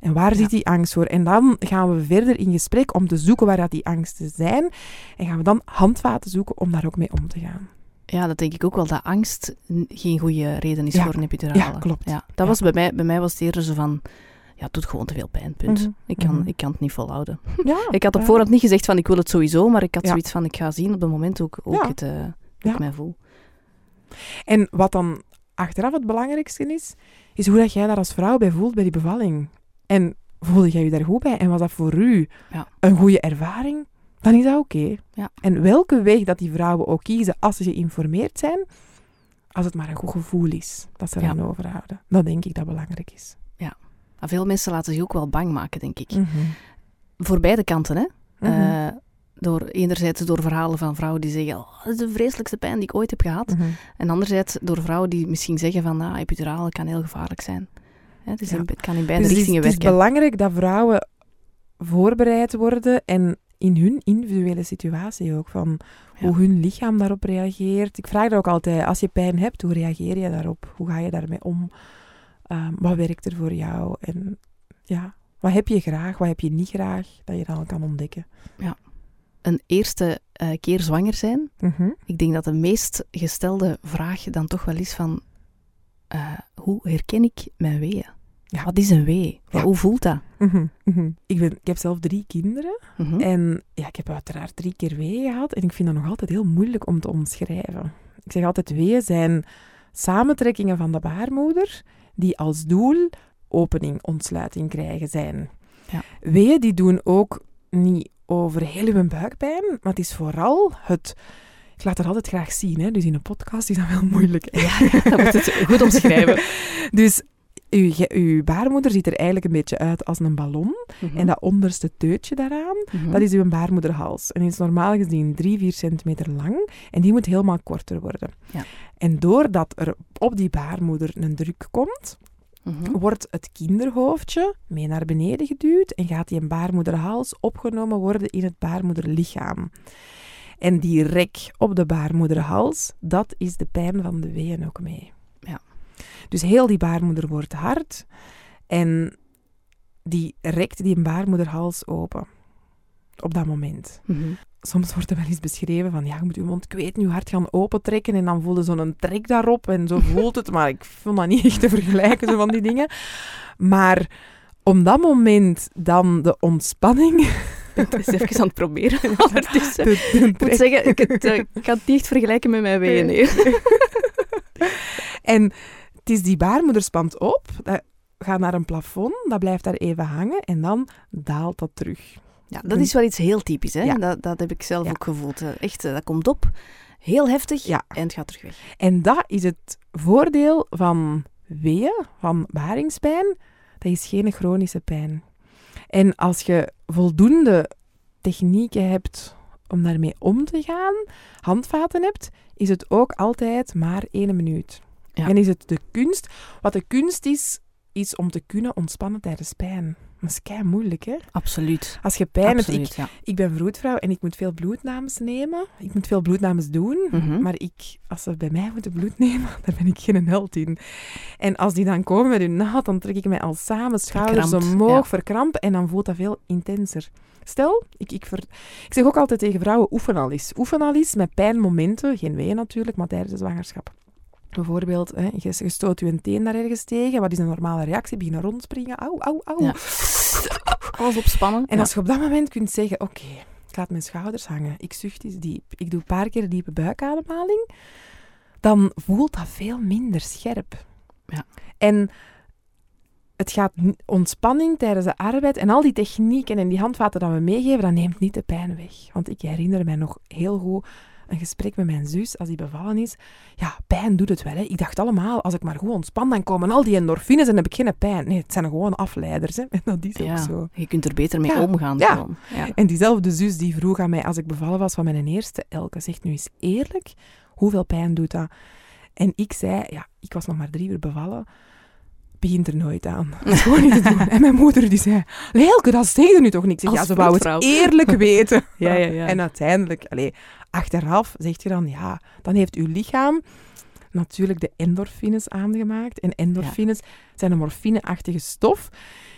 En waar Ja. zit die angst voor? En dan gaan we verder in gesprek om te zoeken waar dat die angsten zijn. En gaan we dan handvaten zoeken om daar ook mee om te gaan. Ja, dat denk ik ook wel, dat angst geen goede reden is Ja. voor een epidurale. Ja, klopt. Ja, dat was bij mij, bij mij was het eerder zo van, ja, het doet gewoon te veel pijn, punt. Mhm, Ik, kan, mhm. ik kan het niet volhouden. Ja, Ik had op ja. voorhand niet gezegd van, ik wil het sowieso, maar ik had Ja. zoiets van, ik ga zien op het moment ook, ook het, eh, hoe Ja. ik mij voel. En wat dan achteraf het belangrijkste is, is hoe dat jij daar als vrouw bij voelt bij die bevalling. En voelde jij je daar goed bij? En was dat voor u een goede ervaring? Dan is dat oké. Ja. En welke weg dat die vrouwen ook kiezen als ze geïnformeerd zijn, als het maar een goed gevoel is dat ze eraan overhouden. Dat denk ik dat belangrijk is. Maar veel mensen laten zich ook wel bang maken, denk ik. Mhm. Voor beide kanten, hè. Mhm. Eh, door, enerzijds door verhalen van vrouwen die zeggen, oh, dat is de vreselijkste pijn die ik ooit heb gehad. Mhm. En anderzijds door vrouwen die misschien zeggen van, ah, epidurale kan heel gevaarlijk zijn. Hè, dus Ja. het kan in beide Dus het is, richtingen het is werken. belangrijk dat vrouwen voorbereid worden en in hun individuele situatie ook, van Ja. hoe hun lichaam daarop reageert. Ik vraag er ook altijd, als je pijn hebt, hoe reageer je daarop? Hoe ga je daarmee om? Ehm, wat werkt er voor jou? En ja, wat heb je graag, wat heb je niet graag, dat je dan kan ontdekken. Een eerste eh, keer zwanger zijn, Mhm. ik denk dat de meest gestelde vraag dan toch wel is van, eh, hoe herken ik mijn weeën? Ja. Wat is een wee? Ja. Hoe voelt dat? Mhm, mhm. Ik, ben, ik heb zelf drie kinderen en ja, ik heb uiteraard drie keer weeën gehad en ik vind dat nog altijd heel moeilijk om te omschrijven. Ik zeg altijd, weeën zijn samentrekkingen van de baarmoeder die als doel opening, ontsluiting krijgen zijn. Ja. Weeën die doen ook niet over heel uw buikpijn, maar het is vooral het... Ik laat het altijd graag zien, hè? dus in een podcast is dat wel moeilijk. Ja, dat moet het goed omschrijven. Dus uw, baarmoeder ziet er eigenlijk een beetje uit als een ballon. En dat onderste teutje daaraan, Mhm. dat is uw baarmoederhals. En die is normaal gezien 3, 4 centimeter lang. En die moet helemaal korter worden. Ja. En doordat er op die baarmoeder een druk komt, Mhm. wordt het kinderhoofdje mee naar beneden geduwd en gaat die baarmoederhals opgenomen worden in het baarmoederlichaam. En die rek op de baarmoederhals, dat is de pijn van de weeën ook mee. Dus heel die baarmoeder wordt hard en die rekt die baarmoederhals open. Op dat moment. Mhm. Soms wordt er wel eens beschreven van, ja, je moet je mond kweten, je hart gaan opentrekken en dan voelde zo'n trek daarop en zo voelt het. Maar ik vond dat niet echt te vergelijken, zo van die dingen. Maar om dat moment dan de ontspanning... Ik ben eens even aan het proberen. Ondertussen. Ik moet zeggen, ik, het, eh, ik kan het niet echt vergelijken met mijn nee. En het is die baarmoeder spant op, dat gaat naar een plafond, dat blijft daar even hangen en dan daalt dat terug. Ja, dat is wel iets heel typisch. Hè? Ja. Dat, dat heb ik zelf Ja. ook gevoeld. Eh, Echt, eh, dat komt op, heel heftig Ja. en het gaat terug weg. En dat is het voordeel van weeën, van baringspijn. Dat is geen chronische pijn. En als je voldoende technieken hebt om daarmee om te gaan, handvaten hebt, is het ook altijd maar één minuut. En is het de kunst. Wat de kunst is, is om te kunnen ontspannen tijdens pijn. Dat is kei moeilijk, hè? Absoluut. Als je pijn hebt, ik, ja. ik ben vroedvrouw en ik moet veel bloednames nemen. Ik moet veel bloednames doen. Mhm. Maar ik, als ze bij mij moeten bloed nemen, daar ben ik geen held in. En als die dan komen met hun naald, dan trek ik mij al samen, schouders Verkrampt, omhoog, ja. verkrampen. En dan voelt dat veel intenser. Stel, ik, ik, ver- ik zeg ook altijd tegen vrouwen, oefen al eens. Oefen al eens met pijnmomenten, geen weeën natuurlijk, maar tijdens de zwangerschap. Bijvoorbeeld, hè, je, je stoot je teen daar ergens tegen. Wat is een normale reactie? Beginnen rondspringen. Auw, auw, auw. Ja. Alles opspannen. En Ja. als je op dat moment kunt zeggen, oké, ik laat mijn schouders hangen, ik zucht eens diep, ik doe een paar keer diepe buikademhaling, dan voelt dat veel minder scherp. Ja. En het gaat ontspanning tijdens de arbeid en al die technieken en die handvaten dat we meegeven, dat neemt niet de pijn weg. Want ik herinner mij nog heel goed een gesprek met mijn zus als die bevallen is. Ja, pijn doet het wel. Hè. Ik dacht allemaal, als ik maar goed ontspan, dan komen al die endorfines en heb ik geen pijn. Nee, het zijn gewoon afleiders. Hè. En dat is ook Ja, zo. je kunt er beter mee Ja. omgaan. Ja. Ja. En diezelfde zus die vroeg aan mij als ik bevallen was van mijn eerste Elke, zegt nu eens eerlijk, hoeveel pijn doet dat? En ik zei, ja, ik was nog maar drie uur bevallen. begint er nooit aan. Dat is gewoon niet te doen. En mijn moeder die zei, Leelke, dat zeg je nu toch niet? Zeg, ja, ze wou het eerlijk weten. Ja, ja, ja. En uiteindelijk, allee, achteraf zegt je dan, ja, dan heeft uw lichaam natuurlijk de endorfines aangemaakt. En endorfines zijn een morfineachtige stof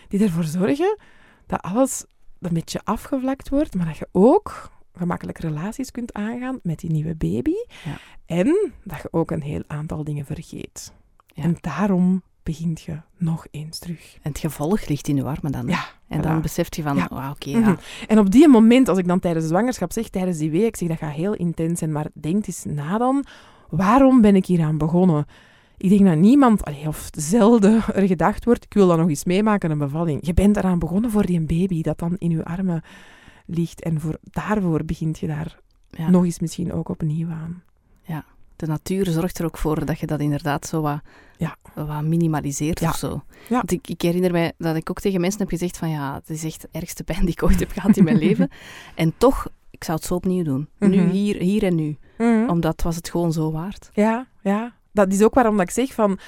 die ervoor zorgen dat alles een beetje afgevlakt wordt, maar dat je ook gemakkelijk relaties kunt aangaan met die nieuwe baby. Ja. En dat je ook een heel aantal dingen vergeet. Ja. En daarom begint je nog eens terug. En het gevolg ligt in uw armen dan. Ja, En voilà. dan beseft je van, Ja. oké, Mhm. ja. En op die moment, als ik dan tijdens de zwangerschap zeg, tijdens die week, ik zeg dat gaat heel intens zijn, maar denk eens na dan, waarom ben ik hier aan begonnen? Ik denk dat niemand, allee, of zelden, er gedacht wordt, ik wil dat nog eens meemaken, een bevalling. Je bent eraan begonnen voor die baby dat dan in je armen ligt. En voor, daarvoor begint je daar Ja. nog eens misschien ook opnieuw aan. De natuur zorgt er ook voor dat je dat inderdaad zo wat, Ja. wat minimaliseert Ja. of zo. Ja. Want ik, ik herinner mij dat ik ook tegen mensen heb gezegd van ja, het is echt de ergste pijn die ik ooit heb gehad in mijn leven. En toch, ik zou het zo opnieuw doen. Nu, Mhm. hier, hier en nu. Omdat was het gewoon zo waard. Ja, ja. Dat is ook waarom dat ik zeg van...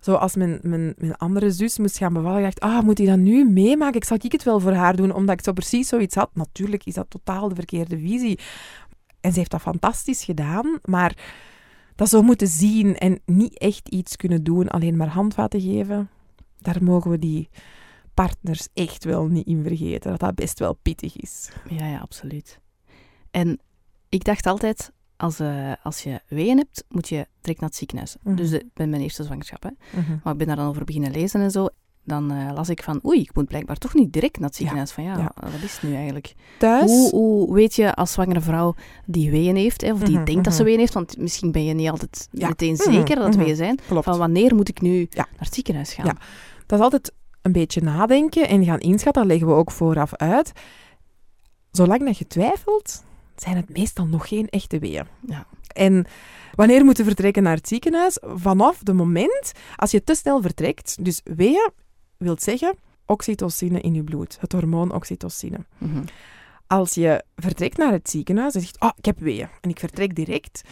Zoals mijn, mijn, mijn andere zus moest gaan bevallen, ik dacht, ah, moet hij dat nu meemaken? Ik zal ik het wel voor haar doen, omdat ik zo precies zoiets had. Natuurlijk is dat totaal de verkeerde visie. En ze heeft dat fantastisch gedaan, maar dat zo moeten zien en niet echt iets kunnen doen, alleen maar handvaten geven, daar mogen we die partners echt wel niet in vergeten, dat dat best wel pittig is. Ja, ja, absoluut. En ik dacht altijd, als, eh, als je weeën hebt, moet je direct naar het ziekenhuis. Mhm. Dus de, bij mijn eerste zwangerschap. Hè. Maar ik ben daar dan over beginnen lezen en zo. Dan eh, las ik van, oei, ik moet blijkbaar toch niet direct naar het ziekenhuis. Van ja, Ja. wat is het nu eigenlijk? Thuis? Hoe, hoe weet je als zwangere vrouw die weeën heeft, hè, of die Mhm, denkt dat ze mhm. weeën heeft, want misschien ben je niet altijd Ja. meteen Mhm, zeker dat het weeën zijn, Klopt. van wanneer moet ik nu naar het ziekenhuis gaan? Ja. Dat is altijd een beetje nadenken en gaan inschatten. Dat leggen we ook vooraf uit. Zolang dat je twijfelt, zijn het meestal nog geen echte weeën. Ja. En wanneer moeten we vertrekken naar het ziekenhuis? Vanaf het moment als je te snel vertrekt. Dus weeën wil zeggen oxytocine in je bloed, het hormoon oxytocine. Mhm. Als je vertrekt naar het ziekenhuis en zegt, oh, ik heb weeën en ik vertrek direct,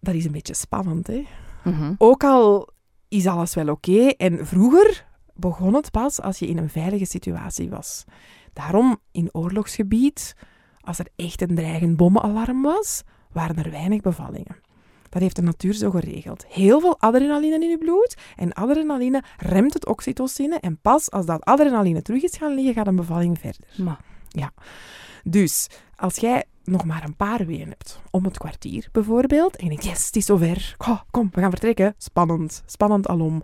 dat is een beetje spannend, hè? Mhm. Ook al is alles wel oké. En vroeger begon het pas als je in een veilige situatie was. Daarom in oorlogsgebied, als er echt een dreigend bommenalarm was, waren er weinig bevallingen. Dat heeft de natuur zo geregeld. Heel veel adrenaline in je bloed. En adrenaline remt het oxytocine. En pas als dat adrenaline terug is gaan liggen, gaat een bevalling verder. Maar, Dus als jij nog maar een paar weeën hebt, om het kwartier bijvoorbeeld, en je denkt, yes, het is zover, oh, kom, we gaan vertrekken. Spannend, spannend alom.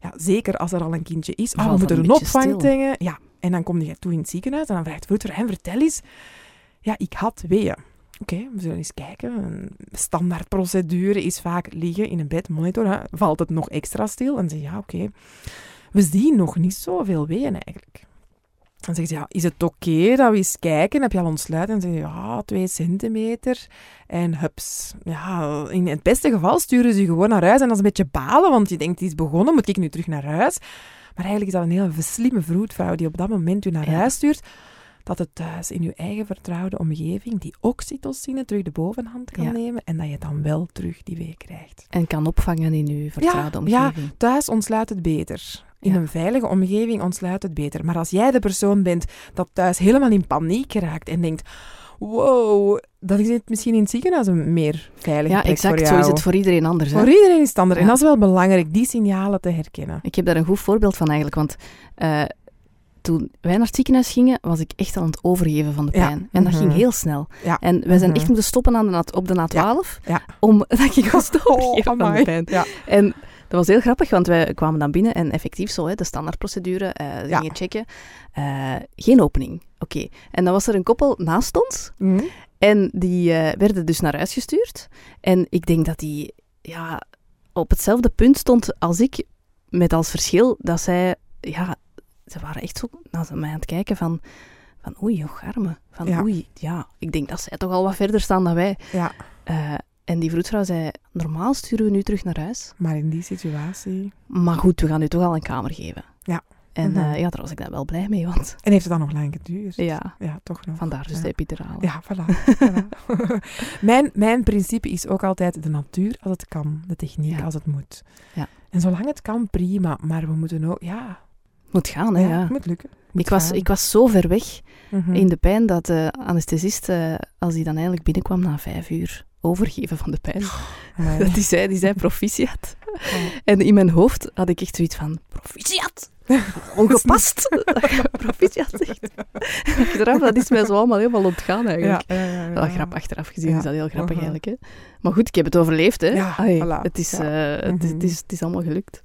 Ja, zeker als er al een kindje is. Oh, we moeten een een opvang tegen. Ja, en dan kom je toe in het ziekenhuis en dan vraagt en vertel eens. Ja, ik had weeën. Oké, we zullen eens kijken. Een standaardprocedure is vaak liggen in een bed, monitor. Hè. Valt het nog extra stil? En je, ja, oké. We zien nog niet zoveel weeën eigenlijk. Dan zeggen ze, ja, is het oké dat we eens kijken? Heb je al ontsluit? En je, ja, twee centimeter. En hups. Ja, in het beste geval sturen ze je gewoon naar huis. En dat is een beetje balen, want je denkt, het is begonnen, moet ik nu terug naar huis? Maar eigenlijk is dat een hele slimme vroedvrouw die op dat moment u naar Ja. huis stuurt. Dat het thuis in uw eigen vertrouwde omgeving die oxytocine terug de bovenhand kan Ja. nemen. En dat je dan wel terug die week krijgt. en kan opvangen in uw vertrouwde ja. omgeving. Thuis ontsluit het beter. In Ja. een veilige omgeving ontsluit het beter. Maar als jij de persoon bent dat thuis helemaal in paniek raakt en denkt... Wow, dat is het misschien in het ziekenhuis een meer veilige Ja, exact. voor Zo is het voor iedereen anders. Hè? Voor iedereen is het anders. En Ja. dat is wel belangrijk, die signalen te herkennen. Ik heb daar een goed voorbeeld van eigenlijk, want eh, toen wij naar het ziekenhuis gingen, was ik echt aan het overgeven van de Ja. pijn. En dat Mhm. ging heel snel. Ja. En wij zijn Mhm. echt moeten stoppen aan de na- op de Na12, Ja. omdat ik moest overgeven van de pijn. En dat was heel grappig, want wij kwamen dan binnen en effectief zo, hè, de standaardprocedure, eh Ja. gingen checken. Eh, geen opening. Oké. En dan was er een koppel naast ons Mhm. en die eh, werden dus naar huis gestuurd. En ik denk dat die ja, op hetzelfde punt stond als ik, met als verschil dat zij, ja, ze waren echt zo naar mij aan het kijken van, van oei, och arme. Van Ja. oei, ja, ik denk dat zij toch al wat verder staan dan wij. ja, Eh, en die vroedvrouw zei, normaal sturen we nu terug naar huis. maar in die situatie... Maar goed, we gaan u toch al een kamer geven. Ja. En Mhm. eh, ja, daar was ik dan wel blij mee, want En heeft het dan nog lang geduurd? ja, Ja, toch nog. vandaar dus Ja. de epidurale. Ja, voilà. voilà. mijn, mijn principe is ook altijd de natuur als het kan, de techniek Ja. als het moet. Ja. En zolang het kan, prima. Maar we moeten ook, ja, Moet gaan, hè, ja, het moet lukken. Moet Ik was, ik was zo ver weg Mhm. in de pijn dat de anesthesist, eh, als hij dan eigenlijk binnenkwam na vijf uur, overgeven van de pijn. Amai. Dat die zei, die zei proficiat. Oh. En in mijn hoofd had ik echt zoiets van, proficiat! Ongepast! Proficiat zegt. Achteraf, dat is mij zo allemaal helemaal ontgaan eigenlijk. Ja, ja, ja, ja. Wel grap, achteraf gezien is dat heel grappig Mhm. eigenlijk. Hè? Maar goed, ik heb het overleefd. Hè? Voilà. het, is, eh, het, is, het, Mhm. is, het is allemaal gelukt.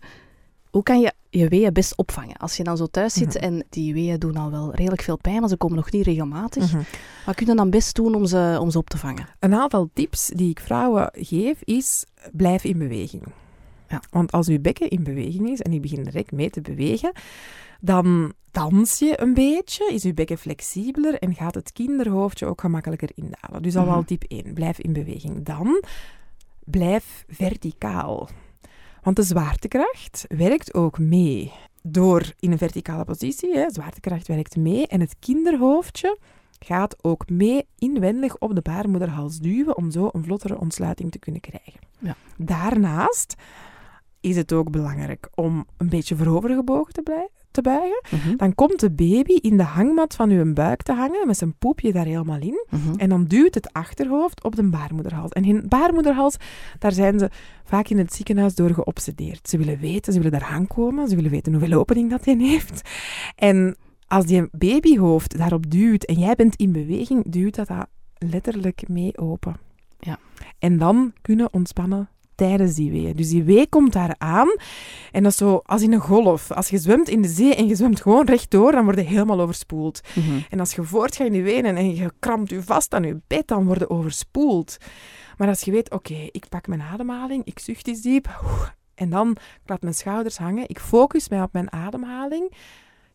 Hoe kan je je weeën best opvangen? Als je dan zo thuis zit Mhm. en die weeën doen al wel redelijk veel pijn, maar ze komen nog niet regelmatig. Mhm. Wat kun je dan best doen om ze, om ze op te vangen? Een aantal tips die ik vrouwen geef is, blijf in beweging. Ja. Want als uw bekken in beweging is en die begint direct mee te bewegen, dan dans je een beetje, is uw bekken flexibeler en gaat het kinderhoofdje ook gemakkelijker indalen. Dus dat Mhm. wel tip 1, blijf in beweging. Dan, blijf verticaal. Want de zwaartekracht werkt ook mee. Door in een verticale positie, hè, zwaartekracht werkt mee en het kinderhoofdje gaat ook mee inwendig op de baarmoederhals duwen om zo een vlottere ontsluiting te kunnen krijgen. Ja. Daarnaast is het ook belangrijk om een beetje voorovergebogen te, blij- te buigen. Dan komt de baby in de hangmat van uw buik te hangen met zijn poepje daar helemaal in. Mhm. En dan duwt het achterhoofd op de baarmoederhals. En in de baarmoederhals, daar zijn ze vaak in het ziekenhuis door geobsedeerd. Ze willen weten, ze willen daar aankomen, ze willen weten hoeveel opening dat die heeft. En als die babyhoofd daarop duwt en jij bent in beweging, duwt dat, dat letterlijk mee open. Ja. En dan kunnen ontspannen tijdens die wee. Dus die wee komt daar aan en dat is zo als in een golf. Als je zwemt in de zee en je zwemt gewoon rechtdoor, dan word je helemaal overspoeld. Mhm. En als je voortgaat in die wenen en je krampt je vast aan je bed, dan word je overspoeld. Maar als je weet, oké, ik pak mijn ademhaling, ik zucht eens diep, en dan ik laat mijn schouders hangen, ik focus mij op mijn ademhaling.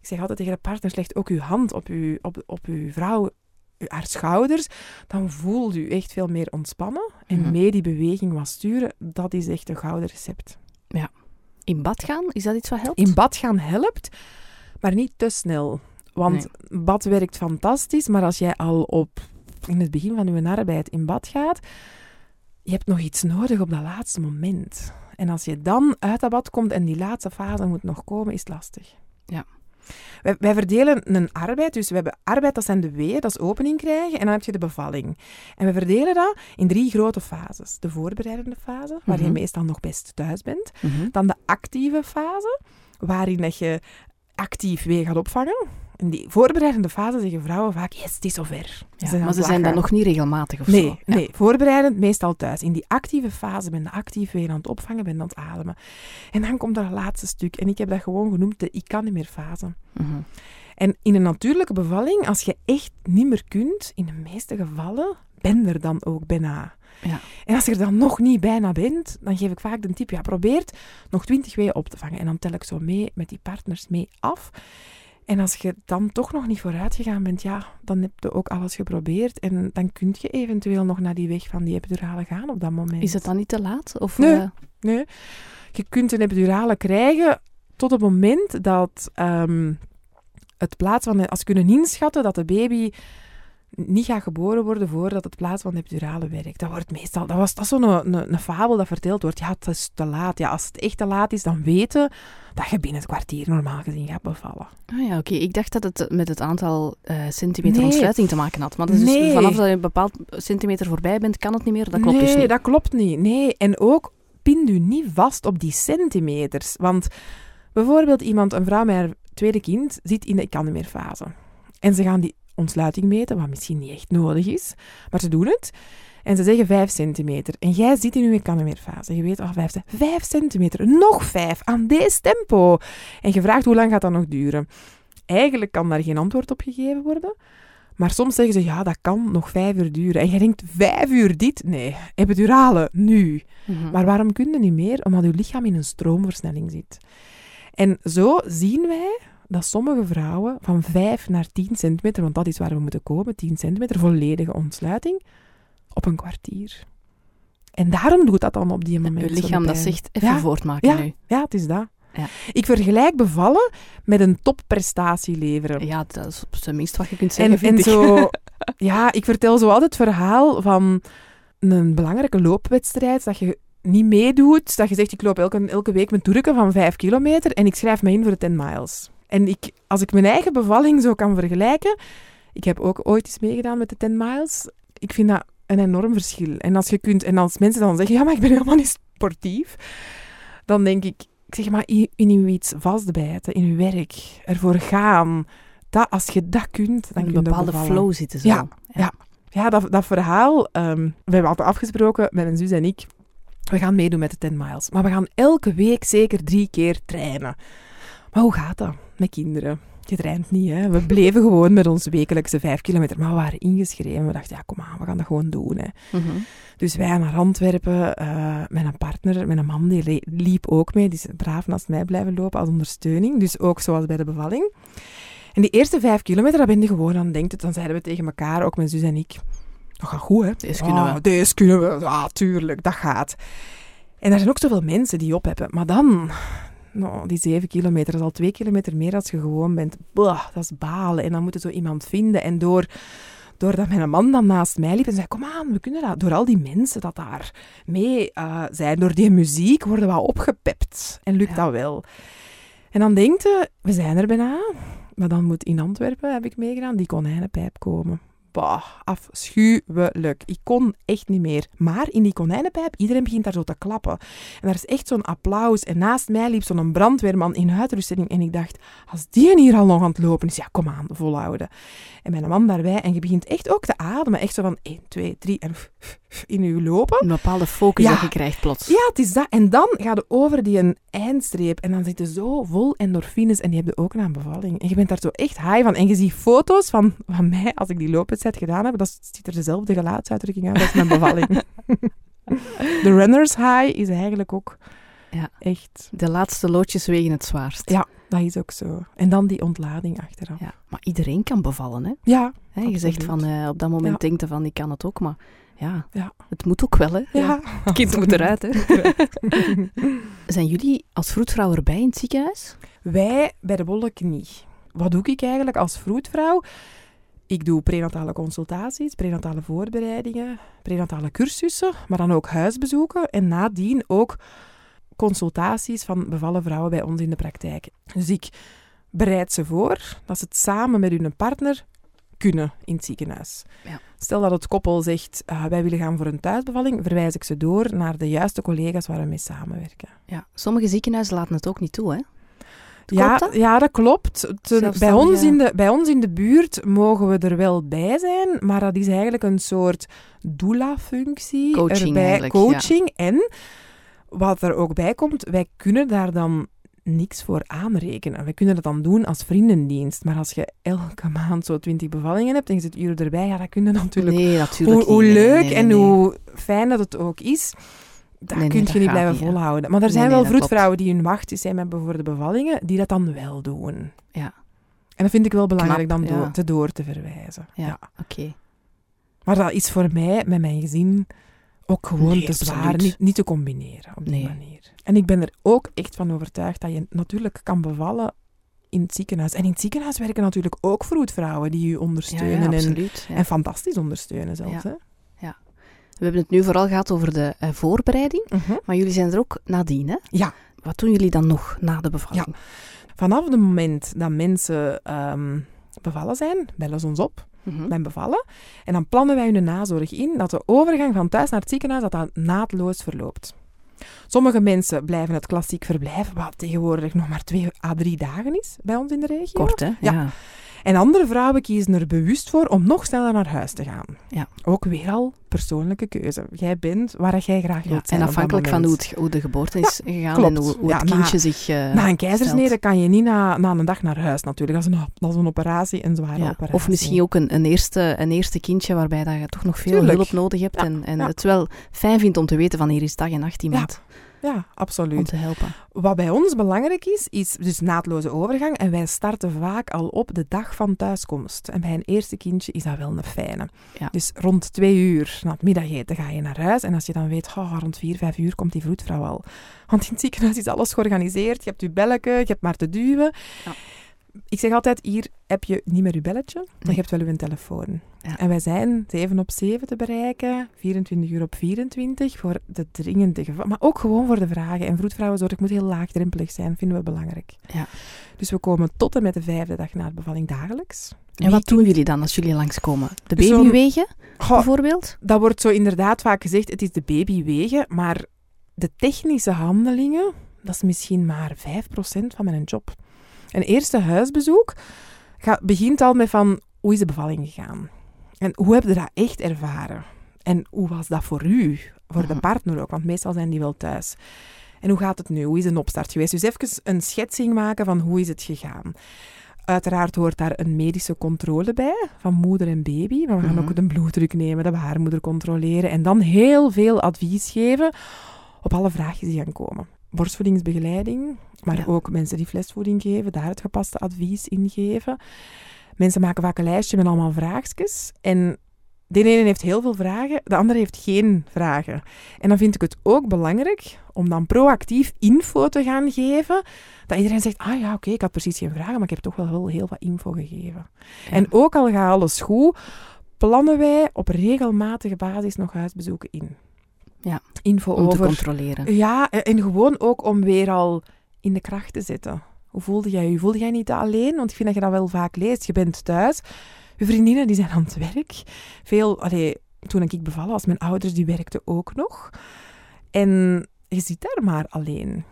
Ik zeg altijd tegen de partner, leg ook uw hand op uw, op, op uw vrouw, haar schouders, dan voelt u echt veel meer ontspannen. En Mhm. mee die beweging wat sturen, dat is echt een gouden recept. In bad gaan, is dat iets wat helpt? In bad gaan helpt, maar niet te snel. Want bad werkt fantastisch, maar als jij al op in het begin van je arbeid in bad gaat, je hebt nog iets nodig op dat laatste moment. En als je dan uit dat bad komt en die laatste fase moet nog komen, is het lastig. Ja. Wij, wij verdelen een arbeid, dus we hebben arbeid, dat zijn de weeën, dat is opening krijgen, en dan heb je de bevalling. En we verdelen dat in drie grote fases. De voorbereidende fase, waar je Mhm. meestal nog best thuis bent. Mhm. Dan de actieve fase, waarin dat je actief wee gaat opvangen. In die voorbereidende fase zeggen vrouwen vaak, yes, het is zover. Ja, maar ze zijn dan nog niet regelmatig of Nee, zo. Ja. nee, voorbereidend meestal thuis. In die actieve fase ben je actief weer aan het opvangen, ben je aan het ademen. En dan komt er het laatste stuk. En ik heb dat gewoon genoemd de ik kan niet meer fase. Mhm. En in een natuurlijke bevalling, als je echt niet meer kunt, in de meeste gevallen, ben er dan ook bijna. Ja. En als je er dan nog niet bijna bent, dan geef ik vaak de tip, ja, probeer nog twintig weeën op te vangen. En dan tel ik zo mee met die partners mee af. En als je dan toch nog niet vooruit gegaan bent, ja, dan heb je ook alles geprobeerd. En dan kun je eventueel nog naar die weg van die epidurale gaan op dat moment. Is het dan niet te laat? Of, Nee. eh, Nee. Je kunt een epidurale krijgen tot het moment dat ehm, het plaats van... Als je kunt inschatten dat de baby niet gaat geboren worden voordat het plaats van de epidurale werkt. Dat wordt meestal... Dat, was, dat is zo'n een, een, een fabel dat verteld wordt. Ja, het is te laat. Ja, als het echt te laat is, dan weten dat je binnen het kwartier normaal gezien gaat bevallen. Ah ja, oké. Ik dacht dat het met het aantal eh, centimeter Nee. ontsluiting te maken had. Maar dat is dus Nee. vanaf dat je een bepaald centimeter voorbij bent, kan het niet meer. Dat klopt nee, dus niet. dat klopt niet. Nee, en ook pind u niet vast op die centimeters. Want bijvoorbeeld iemand, een vrouw met haar tweede kind, zit in de ik kan niet meer fase. En ze gaan die ontsluiting meten, wat misschien niet echt nodig is, maar ze doen het. En ze zeggen 5 centimeter. En jij zit in je ik kan niet meer fase. Je weet, oh, 5, 5 centimeter, nog 5, aan deze tempo. En je vraagt hoe lang gaat dat nog duren. Eigenlijk kan daar geen antwoord op gegeven worden. Maar soms zeggen ze, ja, dat kan nog vijf uur duren. En je denkt, vijf uur dit? Nee, epidurale, nu. Mhm. Maar waarom kun je niet meer? Omdat je lichaam in een stroomversnelling zit. En zo zien wij dat sommige vrouwen van 5 naar 10 centimeter, want dat is waar we moeten komen, 10 centimeter, volledige ontsluiting, op een kwartier. En daarom doet dat dan op die moment je lichaam dat zegt, even Ja, voortmaken Ja, nu. ja, het is dat. Ja. Ik vergelijk bevallen met een topprestatie leveren. Ja, dat is op zijn minst wat je kunt zeggen, en, vind en ik. zo, ja, ik vertel zo altijd het verhaal van een belangrijke loopwedstrijd, dat je niet meedoet, dat je zegt ik loop elke, elke week mijn toerken van vijf kilometer en ik schrijf me in voor de 10 miles. En ik, als ik mijn eigen bevalling zo kan vergelijken, ik heb ook ooit eens meegedaan met de 10 miles, ik vind dat een enorm verschil. En als je kunt, en als mensen dan zeggen, ja, maar ik ben helemaal niet sportief, dan denk ik, ik zeg maar, in, in iets vastbijten, in je werk, ervoor gaan, dat, als je dat kunt, dan in een je bepaalde flow zitten zo. Ja, ja. Ja, dat, dat verhaal, ehm, we hebben altijd afgesproken met mijn zus en ik, we gaan meedoen met de 10 miles. Maar we gaan elke week zeker drie keer trainen. Maar hoe gaat dat met kinderen? Je traint niet, hè. We bleven gewoon met onze wekelijkse vijf kilometer. Maar we waren ingeschreven. We dachten, ja, kom aan, we gaan dat gewoon doen, hè. Mhm. Dus wij naar Antwerpen, eh, met een partner, met een man, die liep ook mee. Die is braaf naast mij blijven lopen als ondersteuning. Dus ook zoals bij de bevalling. En die eerste vijf kilometer, daar ben je gewoon aan denkt het. Dan zeiden we tegen elkaar, ook mijn zus en ik, dat gaat goed, hè? Deze kunnen we. Ah, Deze kunnen we. Ja, tuurlijk, dat gaat. En er zijn ook zoveel mensen die op hebben. Maar dan, nou, die zeven kilometer, dat is al twee kilometer meer als je gewoon bent. Bah, dat is balen. En dan moet je zo iemand vinden. En door, doordat mijn man dan naast mij liep en zei, kom aan, we kunnen dat. Door al die mensen dat daar mee eh, zijn, door die muziek, worden we opgepept. En lukt Ja. dat wel. En dan denkt je, we zijn er bijna. Maar dan moet in Antwerpen, heb ik meegedaan, die konijnenpijp komen. Bah, afschuwelijk. Ik kon echt niet meer. Maar in die konijnenpijp, iedereen begint daar zo te klappen. En daar is echt zo'n applaus. En naast mij liep zo'n brandweerman in uitrusting. En ik dacht, als die hier al nog aan het lopen is, ja, kom aan, volhouden. En mijn man daarbij. En je begint echt ook te ademen. Echt zo van 1, 2, 3 en in je lopen. Een bepaalde focus Ja. dat je krijgt plots. Ja, het is dat. En dan ga je over die een eindstreep en dan zit je zo vol endorfines en die heb je ook na een bevalling. En je bent daar zo echt high van. En je ziet foto's van, van mij als ik die loopwedstrijd gedaan heb. Dat ziet er dezelfde gelaatsuitdrukking uit als mijn bevalling. De runner's high is eigenlijk ook Ja. echt... De laatste loodjes wegen het zwaarst. Ja, dat is ook zo. En dan die ontlading achteraf. Ja, Maar iedereen kan bevallen, hè? Ja, Hè, je zegt van, eh, op dat moment Ja. denkt je van, ik kan het ook, maar ja, Ja. het moet ook wel, hè? ja. Het kind moet eruit, hè? Zijn jullie als vroedvrouw erbij in het ziekenhuis? Wij bij de Bollek niet. Wat doe ik eigenlijk als vroedvrouw? Ik doe prenatale consultaties, prenatale voorbereidingen, prenatale cursussen, maar dan ook huisbezoeken en nadien ook consultaties van bevallen vrouwen bij ons in de praktijk. Dus ik bereid ze voor dat ze het samen met hun partner kunnen in het ziekenhuis. Ja. Stel dat het koppel zegt, ah, wij willen gaan voor een thuisbevalling, verwijs ik ze door naar de juiste collega's waar we mee samenwerken. Ja. Sommige ziekenhuizen laten het ook niet toe, hè? Ja, dat? ja, dat klopt. Ten- bij, ons in de, bij ons in de buurt mogen we er wel bij zijn, maar dat is eigenlijk een soort doula-functie. Coaching erbij, Coaching. En wat er ook bij komt, wij kunnen daar dan niks voor aanrekenen. We kunnen dat dan doen als vriendendienst. Maar als je elke maand zo twintig bevallingen hebt en je zit uren erbij, ja, dat kun je natuurlijk... Nee, natuurlijk Hoe, hoe. Nee, leuk nee, en hoe fijn dat het ook is, dat nee, kun dat je niet blijven niet, volhouden. Maar er zijn wel vroedvrouwen die hun wachtsystem hebben voor de bevallingen, die dat dan wel doen. Ja. En dat vind ik wel belangrijk Knap, dan door, ja. te door te verwijzen. Ja, Ja. oké. Maar dat is voor mij, met mijn gezin, ook gewoon Nee, te zwaar, niet, niet te combineren op die Nee. manier. En ik ben er ook echt van overtuigd dat je natuurlijk kan bevallen in het ziekenhuis. En in het ziekenhuis werken natuurlijk ook vroedvrouwen die je Ja, ondersteunen ja, en, absoluut. Ja. en fantastisch ondersteunen zelfs. Ja. Hè? We hebben het nu vooral gehad over de eh, voorbereiding, Mhm. maar jullie zijn er ook nadien, hè? Ja. Wat doen jullie dan nog na de bevalling? Vanaf het moment dat mensen ehm, bevallen zijn, bellen ze ons op, Mhm. ben bevallen. En dan plannen wij hun nazorg in dat de overgang van thuis naar het ziekenhuis dat dat naadloos verloopt. Sommige mensen blijven het klassiek verblijf, wat tegenwoordig nog maar twee à drie dagen is bij ons in de regio. Kort, hè? Ja. En andere vrouwen kiezen er bewust voor om nog sneller naar huis te gaan. Ja. Ook weer al persoonlijke keuze. Jij bent waar jij graag Ja, wilt zijn en afhankelijk van hoe, het, hoe de geboorte is gegaan klopt. en hoe, het na- kindje zich eh, Na een keizersnede kan je niet na, na een dag naar huis natuurlijk. Dat is een, dat is een operatie, een zware Ja, operatie. Of misschien ook een, een, eerste, een eerste kindje waarbij dat je toch nog veel Tuurlijk. hulp nodig hebt. En en het wel fijn vindt om te weten van hier is dag en nacht iemand. Ja, om absoluut. te helpen. Wat bij ons belangrijk is, is dus naadloze overgang. En wij starten vaak al op de dag van thuiskomst. En bij een eerste kindje is dat wel een fijne. Ja. Dus rond twee uur na het middageten ga je naar huis. En als je dan weet, oh, rond vier, vijf uur komt die vroedvrouw al. Want in het ziekenhuis is alles georganiseerd. Je hebt je belletje, je hebt maar te duwen. Ja. Ik zeg altijd, hier heb je niet meer je belletje, maar Nee. je hebt wel je telefoon. Ja. En wij zijn 7 op 7 te bereiken, 24 uur op 24 voor de dringende gevallen. Maar ook gewoon voor de vragen. En vroedvrouwenzorg moet heel laagdrempelig zijn, vinden we belangrijk. Ja. Dus we komen tot en met de vijfde dag na de bevalling dagelijks. En wat doen jullie dan als jullie langskomen? De Zo'n- baby wegen, bijvoorbeeld? dat wordt zo inderdaad vaak gezegd, het is de baby wegen, maar de technische handelingen, dat is misschien maar 5% van mijn job. Een eerste huisbezoek gaat, begint al met van, hoe is de bevalling gegaan? En hoe heb je dat echt ervaren? En hoe was dat voor u? Voor de Mhm. partner ook, want meestal zijn die wel thuis. En hoe gaat het nu? Hoe is een opstart geweest? Dus even een schetsing maken van hoe is het gegaan. Uiteraard hoort daar een medische controle bij, van moeder en baby. Maar we gaan Mhm. ook de bloeddruk nemen, de baarmoeder controleren en dan heel veel advies geven op alle vraagjes die gaan komen. Borstvoedingsbegeleiding, maar Ja. ook mensen die flesvoeding geven, daar het gepaste advies in geven. Mensen maken vaak een lijstje met allemaal vraagjes en de ene heeft heel veel vragen, de andere heeft geen vragen. En dan vind ik het ook belangrijk om dan proactief info te gaan geven, dat iedereen zegt, ah ja, oké, ik had precies geen vragen, maar ik heb toch wel heel, heel wat info gegeven. Ja. En ook al gaat alles goed, plannen wij op regelmatige basis nog huisbezoeken in. Ja, Info om te over... controleren. Ja, en en gewoon ook om weer al in de kracht te zitten. Hoe voelde jij je? Voelde jij niet alleen? Want ik vind dat je dat wel vaak leest. Je bent thuis. Je vriendinnen die zijn aan het werk. Veel, allee, toen ik bevallen was, mijn ouders die werkten ook nog. En je zit daar maar alleen.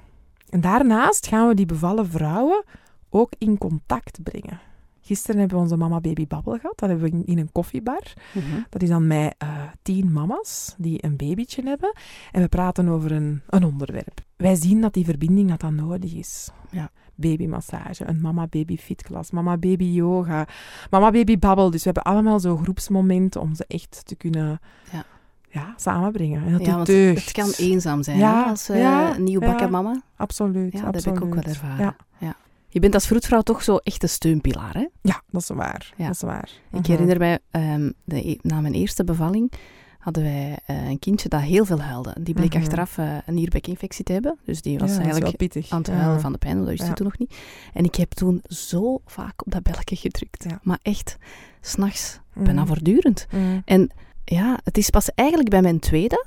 En daarnaast gaan we die bevallen vrouwen ook in contact brengen. Gisteren hebben we onze mama baby babbel gehad. Dat hebben we in- een koffiebar. Mhm. Dat is dan met eh, tien mama's die een babytje hebben. En we praten over een, een onderwerp. Wij zien dat die verbinding dat dan nodig is. Ja. Babymassage, een mama-baby fitklas, mama-baby yoga, mama-baby babbel. Dus we hebben allemaal zo groepsmomenten om ze echt te kunnen Ja. Ja, samenbrengen. En dat Ja, het kan eenzaam zijn Ja, hè, als ja, nieuwbakken ja. mama. Absoluut, Ja, dat absoluut. heb ik ook wel ervaren. Ja. Je bent als vroedvrouw toch zo echt een steunpilaar, hè? ja dat is waar. Ja. Dat is waar. Ik Mhm. herinner mij, ehm, de, e- na mijn eerste bevalling hadden wij eh, een kindje dat heel veel huilde. Die bleek Mhm. achteraf eh, een nierbekinfectie te hebben. Dus die was Ja, eigenlijk aan het huilen van de pijn, dat wist Ja. toen nog niet. En ik heb toen zo vaak op dat belletje gedrukt. Ja. Maar echt, s'nachts, Mhm. bijna voortdurend. En ja, het is pas eigenlijk bij mijn tweede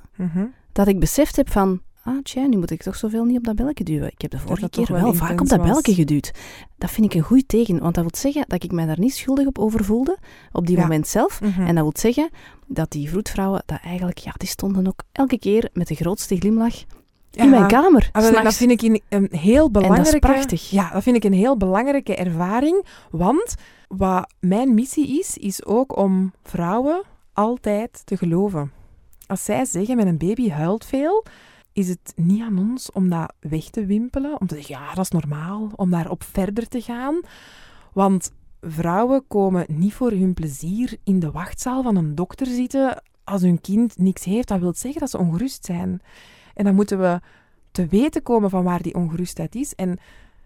dat ik beseft heb van... Ah, tja, nu moet ik toch zoveel niet op dat belletje duwen. Ik heb de vorige dat keer wel, wel vaak op dat belletje geduwd. Dat vind ik een goed teken, want dat wil zeggen dat ik mij daar niet schuldig op over voelde, op die Ja. moment zelf. Mhm. En dat wil zeggen dat die vroedvrouwen, dat eigenlijk, ja, die stonden ook elke keer met de grootste glimlach in Ja. mijn kamer. Ah, dat vind ik een, een heel belangrijke... prachtig. Ja, dat vind ik een heel belangrijke ervaring. Want wat mijn missie is, is ook om vrouwen altijd te geloven. Als zij zeggen, mijn baby huilt veel, is het niet aan ons om dat weg te wimpelen. Om te zeggen, ja, dat is normaal. Om daarop verder te gaan. Want vrouwen komen niet voor hun plezier in de wachtzaal van een dokter zitten als hun kind niks heeft. Dat wil zeggen dat ze ongerust zijn. En dan moeten we te weten komen van waar die ongerustheid is. En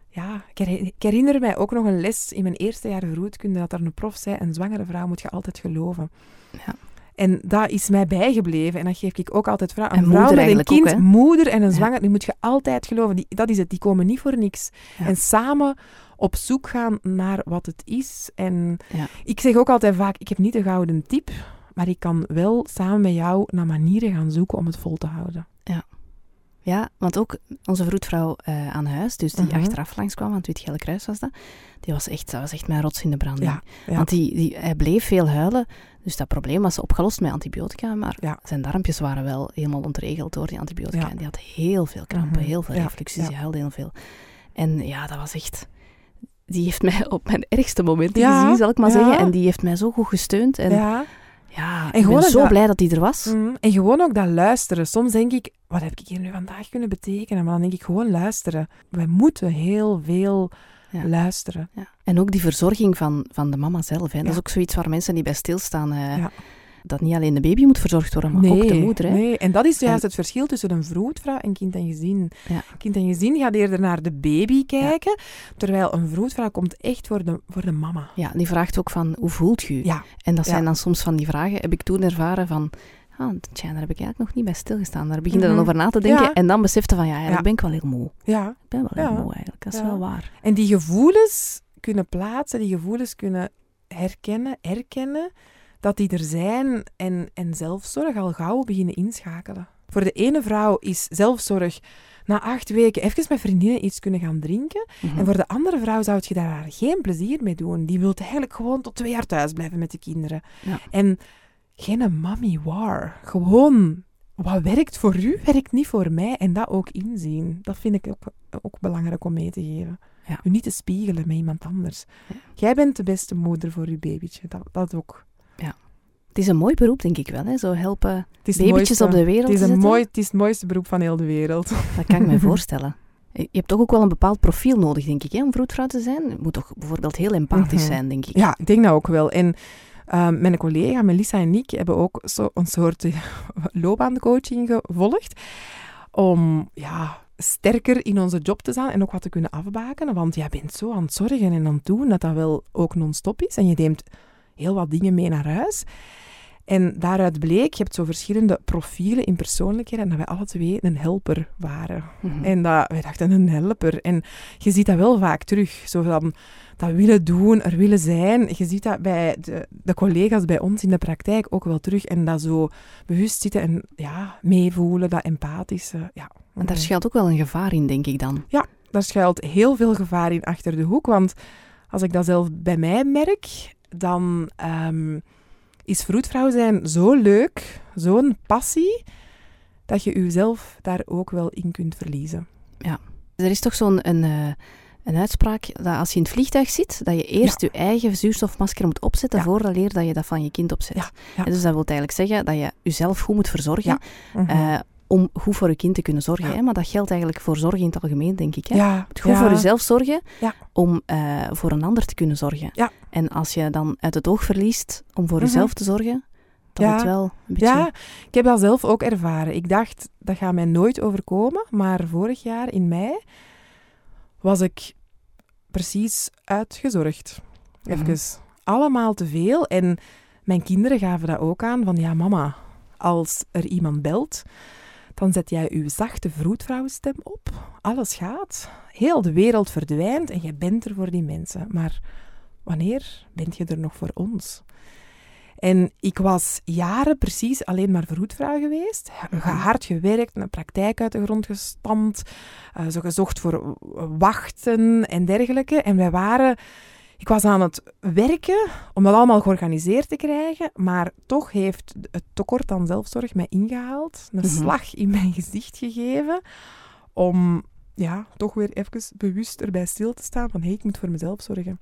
ja, ik her- ik herinner mij ook nog een les in mijn eerste jaar vroedkunde dat er een prof zei, een zwangere vrouw moet je altijd geloven. Ja. En dat is mij bijgebleven. En dat geef ik ook altijd vrouw. En Een vrouw met een ook, kind, moeder en een Ja. zwanger, die moet je altijd geloven. Die, dat is het, die komen niet voor niks. Ja. En samen op zoek gaan naar wat het is. En Ja. ik zeg ook altijd vaak, ik heb niet de gouden tip, maar ik kan wel samen met jou naar manieren gaan zoeken om het vol te houden. Ja, want ook onze vroedvrouw eh, aan huis, dus die Mhm. achteraf langskwam, want het Wit-Gele Kruis was dat, die was echt, dat was echt mijn rots in de branding. Ja, ja. Want die, die, hij bleef veel huilen, dus dat probleem was opgelost met antibiotica, maar Ja. zijn darmpjes waren wel helemaal ontregeld door die antibiotica. En die had heel veel krampen, Mhm. heel veel ja. die huilde heel veel. En ja, dat was echt... Die heeft mij op mijn ergste momenten Ja, gezien, zal ik maar ja. zeggen. En die heeft mij zo goed gesteund. En ja, ja. ik gewoon ben zo dat- blij dat die er was. Mm, En gewoon ook dat luisteren. Soms denk ik, wat heb ik hier nu vandaag kunnen betekenen? Maar dan denk ik gewoon luisteren. Wij moeten heel veel Ja. luisteren. Ja. En ook die verzorging van, van de mama zelf. Hè. Dat Ja. is ook zoiets waar mensen niet bij stilstaan. Ja. dat niet alleen de baby moet verzorgd worden, maar ook de moeder. Hè? Nee, en dat is juist En- het verschil tussen een vroedvrouw en kind en gezin. Ja. Kind en gezin gaat eerder naar de baby kijken, terwijl een vroedvrouw komt echt voor de, voor de mama. Ja, die vraagt ook van, hoe voelt? Ja, En dat zijn dan soms van die vragen, heb ik toen ervaren van... Tja, daar heb ik eigenlijk nog niet bij stilgestaan. Daar begin je Mhm. dan over na te denken Ja. en dan besefte van, ja, eigenlijk Ja. ben ik wel heel moe. ja. Ik ben wel heel moe eigenlijk, dat is wel waar. En die gevoelens kunnen plaatsen, die gevoelens kunnen herkennen, erkennen, dat die er zijn en, en zelfzorg al gauw beginnen inschakelen. Voor de ene vrouw is zelfzorg na acht weken even met vriendinnen iets kunnen gaan drinken. Mhm. En voor de andere vrouw zou je daar geen plezier mee doen. Die wil eigenlijk gewoon tot twee jaar thuis blijven met de kinderen. Ja. En geen mommy war. Gewoon, wat werkt voor u, werkt niet voor mij. En dat ook inzien. Dat vind ik ook, ook belangrijk om mee te geven. Ja. U niet te spiegelen met iemand anders. Ja. Jij bent de beste moeder voor uw babytje. Dat, dat ook. Het is een mooi beroep, denk ik wel. Hè? Zo helpen babytjes mooiste- op de wereld Het is, een mooi, het is het mooiste beroep van heel de wereld. Dat kan ik me voorstellen. Je hebt toch ook wel een bepaald profiel nodig, denk ik, hè, om vroedvrouw te zijn. Je moet toch bijvoorbeeld heel empathisch Mhm. zijn, denk ik. Ja, ik denk dat ook wel. En ehm, mijn collega Melissa en ik hebben ook zo een soort eh, loopbaancoaching gevolgd. Om ja, sterker in onze job te staan en ook wat te kunnen afbakenen. Want jij bent zo aan het zorgen en aan het doen dat dat wel ook non-stop is. En je neemt heel wat dingen mee naar huis. En daaruit bleek, je hebt zo verschillende profielen in persoonlijkheden, en dat wij alle twee een helper waren. Mhm. En dat, wij dachten, een helper. En je ziet dat wel vaak terug. Zo van dat willen doen, er willen zijn. Je ziet dat bij de, de collega's bij ons in de praktijk ook wel terug. En dat zo bewust zitten en ja, meevoelen, dat empathische. Ja. Maar daar schuilt ook wel een gevaar in, denk ik dan. Daar schuilt heel veel gevaar in achter de hoek. Want als ik dat zelf bij mij merk, dan ehm, is vroedvrouw zijn zo leuk, zo'n passie, dat je jezelf daar ook wel in kunt verliezen. Er is toch zo'n een, eh, een uitspraak dat als je in het vliegtuig zit, dat je eerst je eigen zuurstofmasker moet opzetten Ja. vooraleer dat je dat van je kind opzet. Ja, ja. En dus dat wil eigenlijk zeggen dat je jezelf goed moet verzorgen Ja. Eh, om goed voor je kind te kunnen zorgen. Ja. Hè? Maar dat geldt eigenlijk voor zorg in het algemeen, denk ik. Hè? ja, goed ja. voor jezelf zorgen om eh, voor een ander te kunnen zorgen. Ja. En als je dan uit het oog verliest om voor Mhm. jezelf te zorgen, dat Ja. het wel een beetje... Ja, ik heb dat zelf ook ervaren. Ik dacht, dat gaat mij nooit overkomen. Maar vorig jaar in mei was ik precies uitgezorgd. Mhm. Even. Allemaal te veel. En mijn kinderen gaven dat ook aan. Van ja, mama, als er iemand belt, dan zet jij uw zachte vroedvrouwenstem op. Alles gaat. Heel de wereld verdwijnt en jij bent er voor die mensen. Maar wanneer bent je er nog voor ons? En ik was jaren precies alleen maar vroedvrouw geweest. Hard gewerkt, een praktijk uit de grond gestampt. eh, zo gezocht voor wachten en dergelijke. En wij waren... Ik was aan het werken om dat allemaal georganiseerd te krijgen, maar toch heeft het tekort aan zelfzorg mij ingehaald. Een Mhm. slag in mijn gezicht gegeven om ja, toch weer even bewust erbij stil te staan van hé, ik moet voor mezelf zorgen.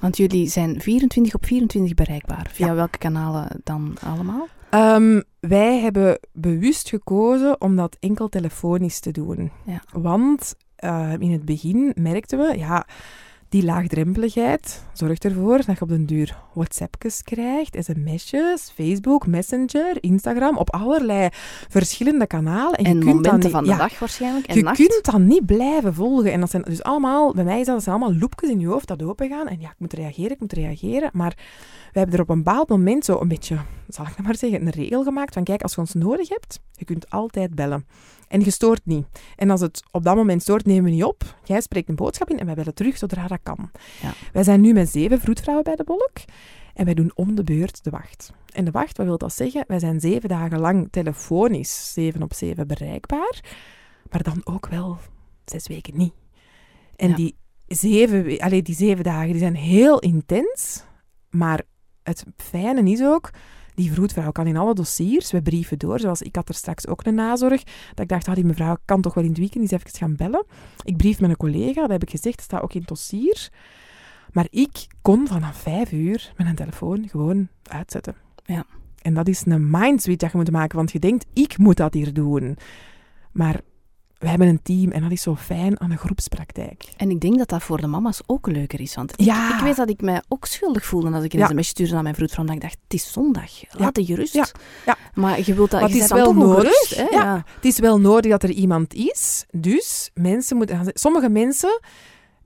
Want jullie zijn 24 op 24 bereikbaar. Via Ja. welke kanalen dan allemaal? Ehm, wij hebben bewust gekozen om dat enkel telefonisch te doen. Ja. Want eh, in het begin merkten we, ja, die laagdrempeligheid zorgt ervoor dat je op den duur WhatsAppjes krijgt, sms'jes, Facebook, Messenger, Instagram, op allerlei verschillende kanalen. En, En, je kunt momenten niet- van de ja, dag waarschijnlijk. En je nacht. kunt dat niet blijven volgen. En dat zijn dus allemaal, bij mij is dat, dat zijn allemaal loepjes in je hoofd dat opengaan. En ja, ik moet reageren, ik moet reageren. Maar we hebben er op een bepaald moment zo een beetje, zal ik nou maar zeggen, een regel gemaakt van kijk, als je ons nodig hebt, je kunt altijd bellen. En je stoort niet. En als het op dat moment stoort, nemen we niet op. Jij spreekt een boodschap in en wij bellen terug zodra dat kan. Ja. Wij zijn nu met zeven vroedvrouwen bij de bolk. En wij doen om de beurt de wacht. En de wacht, wat wil dat zeggen? Wij zijn zeven dagen lang telefonisch, zeven op zeven bereikbaar. Maar dan ook wel zes weken niet. En Ja. die, zeven, allee, die zeven dagen die zijn heel intens. Maar het fijne is ook, die vroedvrouw kan in alle dossiers, we brieven door. Zoals ik had er straks ook een nazorg. Dat ik dacht, ah, die mevrouw kan toch wel in het weekend eens even gaan bellen. Ik brief met een collega, dat heb ik gezegd, dat staat ook in het dossier. Maar ik kon vanaf vijf uur mijn telefoon gewoon uitzetten. Ja. En dat is een mindswitch dat je moet maken, want je denkt, ik moet dat hier doen. Maar we hebben een team en dat is zo fijn aan een groepspraktijk. En ik denk dat dat voor de mama's ook leuker is. Want ik, Ja. ik weet dat ik mij ook schuldig voelde als ik een Ja. sms stuurde aan mijn vroedvrouw. Dat ik dacht, het is zondag, laat je gerust. Ja. Ja. Maar je wilt dat, Maar je het is wel nodig, gerust, hè? ja. Ja. Het is wel nodig dat er iemand is. Dus mensen moeten Sommige mensen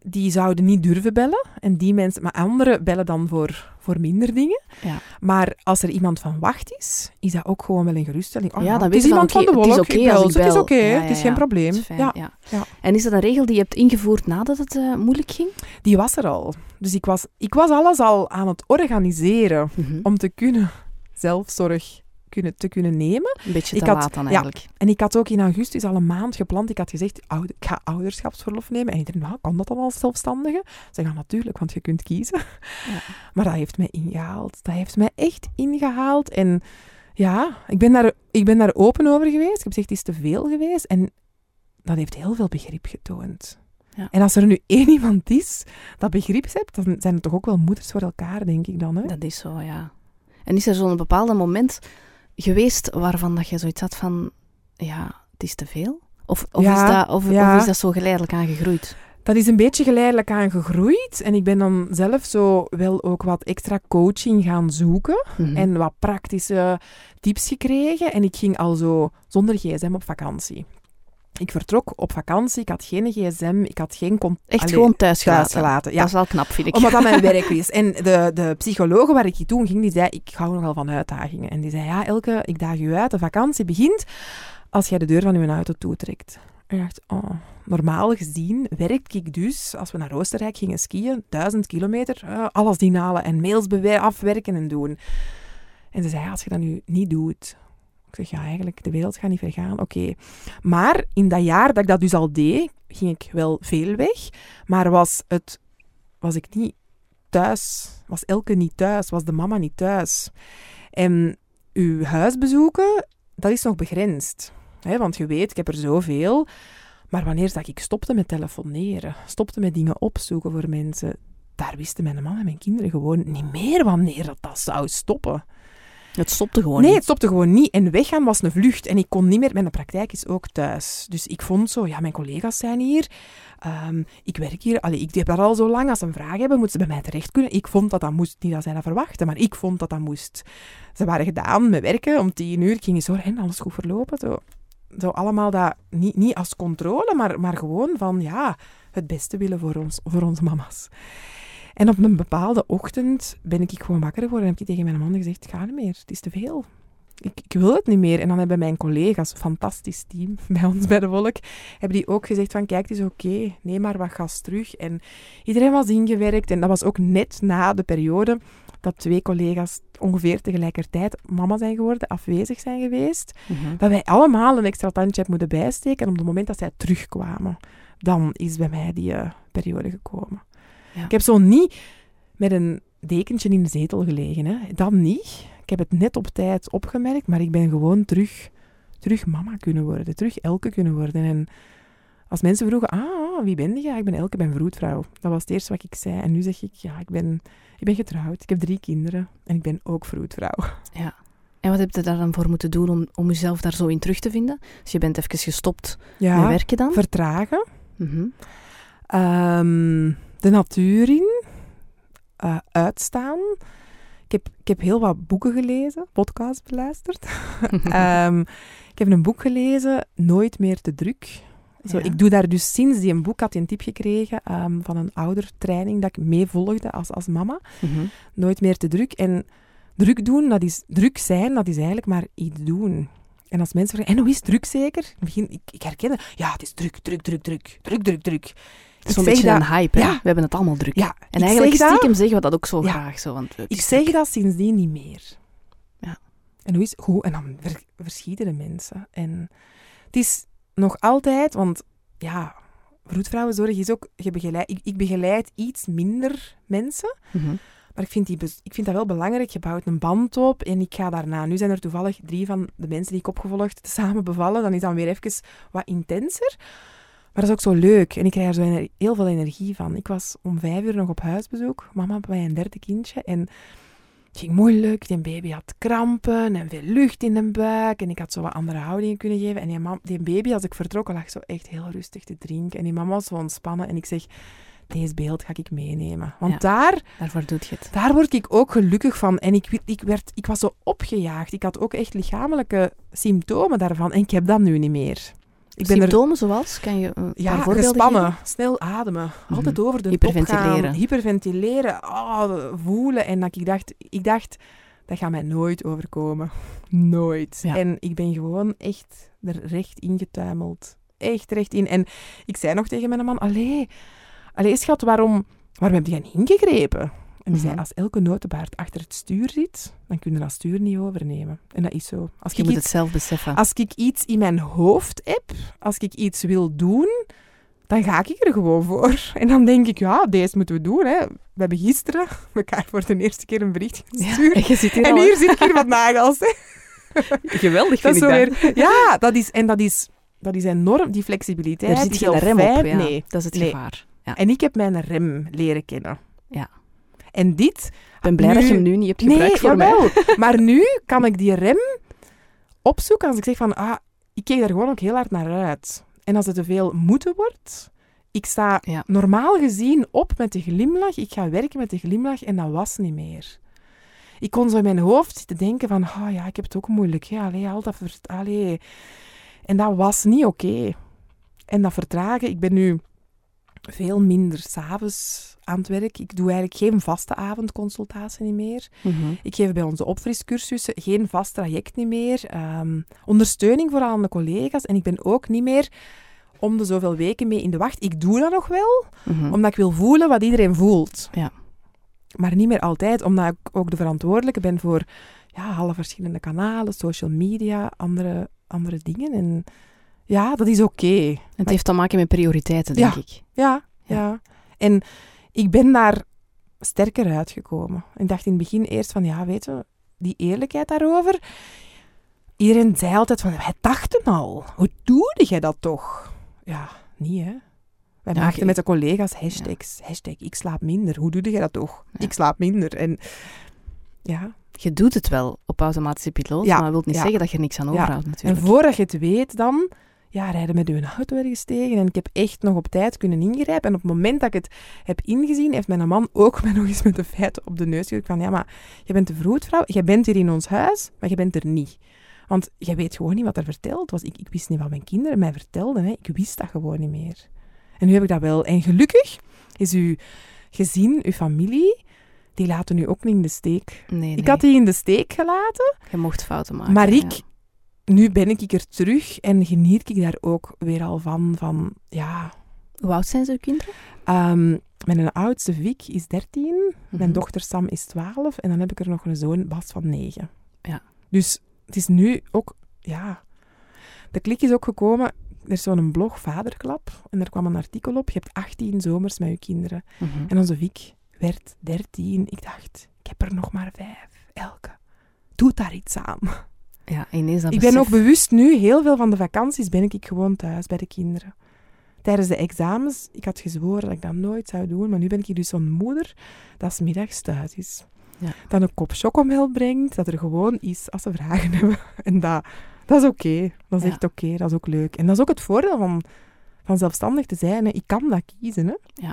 die zouden niet durven bellen. En die mensen, maar anderen bellen dan voor, voor minder dingen. Ja. Maar als er iemand van wacht is, is dat ook gewoon wel een geruststelling. Oh, Ja, dan het weet is iemand van de het is wolk. oké als ik. Het is oké, Ja, ja, het is geen probleem. Dat is fijn, ja. ja. Ja. En is dat een regel die je hebt ingevoerd nadat het eh, moeilijk ging? Die was er al. Dus ik was, ik was alles al aan het organiseren Mhm. om te kunnen zelfzorg kunnen, te kunnen nemen. Een beetje ik te had- laat dan ja. eigenlijk. En ik had ook in augustus al een maand gepland. Ik had gezegd, oude, ik ga ouderschapsverlof nemen. En iedereen, nou, kan dat dan als zelfstandige? Ze gaan natuurlijk, want je kunt kiezen. Ja. Maar dat heeft mij ingehaald. Dat heeft mij echt ingehaald. En ja, ik ben daar, ik ben daar open over geweest. Ik heb gezegd, het is te veel geweest. En dat heeft heel veel begrip getoond. Ja. En als er nu één iemand is dat begrip hebt, dan zijn het toch ook wel moeders voor elkaar, denk ik dan. Hè? Dat is zo, ja. En is er zo'n bepaald moment geweest waarvan dat je zoiets had van, ja, het is te veel? Of, of, Ja, is, dat, of, ja. of is dat zo geleidelijk aangegroeid? Dat is een beetje geleidelijk aan gegroeid. En ik ben dan zelf zo wel ook wat extra coaching gaan zoeken. Mhm. En wat praktische tips gekregen. En ik ging al zo zonder gsm op vakantie. Ik vertrok op vakantie, ik had geen gsm, ik had geen contact. Echt gewoon thuis gelaten. thuis gelaten. Ja, Dat is wel knap, vind ik. omdat dat mijn werk is. En de, de psycholoog waar ik toen ging, die zei, ik hou nogal van uitdagingen. En die zei, ja Elke, ik daag u uit, de vakantie begint als jij de deur van uw auto toetrekt. En ik dacht, oh, normaal gezien werk ik dus, als we naar Oostenrijk gingen skiën, duizend kilometer, eh, alles inhalen en mails afwerken en doen. En ze zei, als je dat nu niet doet. Ik zeg, ja, eigenlijk, de wereld gaat niet vergaan. Oké. Maar in dat jaar dat ik dat dus al deed, ging ik wel veel weg. Maar was, het, was ik niet thuis, was Elke niet thuis, was de mama niet thuis. En uw huis bezoeken, dat is nog begrensd. Hè, want je weet, ik heb er zoveel. Maar wanneer dat ik stopte met telefoneren, stopte met dingen opzoeken voor mensen, daar wisten mijn man en mijn kinderen gewoon niet meer wanneer dat, dat zou stoppen. Het stopte gewoon Nee, niet. het stopte gewoon niet. En weggaan was een vlucht. En ik kon niet meer... Mijn praktijk is ook thuis. Dus ik vond zo... Ja, mijn collega's zijn hier. Ehm, ik werk hier. Allee, ik heb daar al zo lang. Als ze een vraag hebben, moeten ze bij mij terecht kunnen. Ik vond dat dat moest. Niet dat zij dat verwachten, maar ik vond dat dat moest. Ze waren gedaan met werken. Om tien uur ging zo... En alles goed verlopen. Zo, zo allemaal dat... Niet, niet als controle, maar, maar gewoon van... Ja, het beste willen voor, ons, voor onze mama's. En op een bepaalde ochtend ben ik gewoon wakker geworden en heb ik tegen mijn man gezegd, ga niet meer, het is te veel. Ik, ik wil het niet meer. En dan hebben mijn collega's, fantastisch team bij ons bij de Volk, hebben die ook gezegd van, kijk, het is oké, neem maar wat gas terug. En iedereen was ingewerkt en dat was ook net na de periode dat twee collega's ongeveer tegelijkertijd mama zijn geworden, afwezig zijn geweest. Mhm. Dat wij allemaal een extra tandje hebben moeten bijsteken. En op het moment dat zij terugkwamen, dan is bij mij die eh, periode gekomen. Ja. Ik heb zo niet met een dekentje in de zetel gelegen. Hè. Dat niet. Ik heb het net op tijd opgemerkt, maar ik ben gewoon terug, terug mama kunnen worden. Terug Elke kunnen worden. En als mensen vroegen, ah, wie ben je? Ja, ik ben Elke, ik ben vroedvrouw. Dat was het eerste wat ik zei. En nu zeg ik, ja, ik ben, ik ben getrouwd. Ik heb drie kinderen. En ik ben ook vroedvrouw. Ja. En wat heb je daar dan voor moeten doen om, om jezelf daar zo in terug te vinden? Dus je bent even gestopt met Ja, werken dan? vertragen. Ehm, de natuur in. eh, uitstaan. Ik heb, ik heb heel wat boeken gelezen, podcasts beluisterd. Ehm, ik heb een boek gelezen, Nooit meer te druk. Zo, Ja. Ik doe daar dus sinds die een boek had, een tip gekregen ehm, van een oudertraining dat ik meevolgde als, als mama. Mhm. Nooit meer te druk. En druk doen, dat is, druk zijn, dat is eigenlijk maar iets doen. En als mensen vragen, en hoe is druk zeker? Het begin, ik, ik herken het. Ja, het is druk, druk, druk, druk. Druk, druk, druk. Ik Zo'n zeg beetje dat- een hype, hè? Ja. We hebben het allemaal druk. Ja, En eigenlijk zeg dat- stiekem zeggen we dat ook zo Ja. graag. Zo, want het Ik is zeg druk. dat sindsdien niet meer. Ja. En hoe is goed? En dan ver, verschieten de mensen. En het is nog altijd, want ja, vroedvrouwenzorg is ook, je begeleid, ik, ik begeleid iets minder mensen, Mhm. maar ik vind, die, ik vind dat wel belangrijk. Je bouwt een band op en ik ga daarna. Nu zijn er toevallig drie van de mensen die ik opgevolgd samen bevallen. Dan is dan weer even wat intenser. Maar dat is ook zo leuk. En ik krijg er zo heel veel energie van. Ik was om vijf uur nog op huisbezoek. Mama bij een derde kindje. En Het ging moeilijk, die baby had krampen en veel lucht in de buik. En ik had zo wat andere houdingen kunnen geven. En die, mam, die baby, als ik vertrokken, lag zo echt heel rustig te drinken. En die mama was zo ontspannen. En ik zeg, deze beeld ga ik meenemen. Want Ja. daar, Daarvoor doet je het. daar word ik ook gelukkig van. En ik, ik, werd, ik was zo opgejaagd. Ik had ook echt lichamelijke symptomen daarvan. En ik heb dat nu niet meer. Ik ben er Symptomen zoals? Kan je een ja, paar voorbeelden gespannen, geven? snel ademen, Mhm. altijd over de Hyperventileren. gaan, hyperventileren, ah, voelen. En dat ik dacht, ik dacht, dat gaat mij nooit overkomen. Nooit. Ja. En ik ben gewoon echt er recht ingetuimeld. Echt recht in. En ik zei nog tegen mijn man, allee, allee schat, waarom, waarom heb jij niet ingegrepen? En die zei, Mhm. als elke notenbaard achter het stuur zit, dan kun je dat stuur niet overnemen. En dat is zo. Als Je ik moet iets het zelf beseffen. als ik iets in mijn hoofd heb, als ik iets wil doen, dan ga ik er gewoon voor. En dan denk ik, ja, deze moeten we doen. Hè. We hebben gisteren elkaar voor de eerste keer een bericht gestuurd. en zit hier en al, hier zit ik hier wat nagels. Hè. Geweldig Dat vind zo ik dat. weer, ja, dat is, en dat is, dat is enorm, die flexibiliteit. Er zit geen rem op, ja. Nee. Dat is het Nee. gevaar. Ja. En ik heb mijn rem leren kennen. Ja. En dit... Ik ben blij dat je hem nu niet hebt gebruikt voor mij. Maar nu kan ik die rem opzoeken als ik zeg van, ah, ik keek daar gewoon ook heel hard naar uit. En als het te veel moeten wordt, ik sta Ja. normaal gezien op met de glimlach, ik ga werken met de glimlach en dat was niet meer. Ik kon zo in mijn hoofd zitten denken van, ah ja, ik heb het ook moeilijk. Hè? Allee, al dat ver- allee. En dat was niet oké. En dat vertragen, ik ben nu veel minder s'avonds aan het werk. Ik doe eigenlijk geen vaste avondconsultatie niet meer. Mhm. Ik geef bij onze opfriscursussen geen vast traject niet meer. Ehm, ondersteuning vooral aan de collega's. En ik ben ook niet meer om de zoveel weken mee in de wacht. Ik doe dat nog wel, Mhm. omdat ik wil voelen wat iedereen voelt. Ja. Maar niet meer altijd, omdat ik ook de verantwoordelijke ben voor ja, alle verschillende kanalen, social media, andere, andere dingen. En ja, dat is oké. Het heeft te maken met prioriteiten, denk Ja. ik. Ja, Ja. ja, En ik ben daar sterker uitgekomen. Ik dacht in het begin eerst van, ja, weet je, die eerlijkheid daarover. Iedereen zei altijd van, wij dachten al. Hoe doe jij dat toch? Ja, niet hè. Wij Ja, maakten met de collega's hashtags. Hashtag, ik slaap minder. Hoe doe jij dat toch? Ja. Ik slaap minder. En ja, Je doet het wel op automatische piloot, Ja, maar dat wil niet ja. zeggen dat je er niks aan Ja. overhoudt En natuurlijk. voordat je het weet dan, ja, rijden met uw auto ergens tegen. En ik heb echt nog op tijd kunnen ingrijpen. En op het moment dat ik het heb ingezien, heeft mijn man ook mij nog eens met de feiten op de neus gedrukt. Van ja, maar je bent de vroedvrouw, je bent hier in ons huis, maar je bent er niet. Want je weet gewoon niet wat er verteld was. Ik, ik wist niet wat mijn kinderen mij vertelden. Hè. Ik wist dat gewoon niet meer. En nu heb ik dat wel. En gelukkig is uw gezin, uw familie, die laten u ook niet in de steek. Nee, nee. Ik had die in de steek gelaten. Je mocht fouten maken. Maar ja. Nu ben ik er terug en geniet ik daar ook weer al van. van ja, Hoe oud zijn ze, kinderen? Ehm, mijn oudste Vic is 13, mijn Mhm. dochter Sam is 12 en dan heb ik er nog een zoon Bas van 9. Ja. Dus het is nu ook, ja, de klik is ook gekomen. Er is zo'n blog Vaderklap en daar kwam een artikel op. Je hebt 18 zomers met je kinderen. Mhm. En onze Vic werd 13. Ik dacht, ik heb er nog maar vijf. Elke. Doe daar iets aan. Ja, ineens dat Ik ben besef. ook bewust nu, heel veel van de vakanties ben ik gewoon thuis bij de kinderen. Tijdens de examens, ik had gezworen dat ik dat nooit zou doen, maar nu ben ik hier dus zo'n moeder dat 's middags thuis is. Ja. Dat een kop chocomel brengt, dat er gewoon is als ze vragen hebben. En dat, dat is oké. Dat is Ja. echt oké, dat is ook leuk. En dat is ook het voordeel van, van zelfstandig te zijn. Hè. Ik kan dat kiezen. Hè.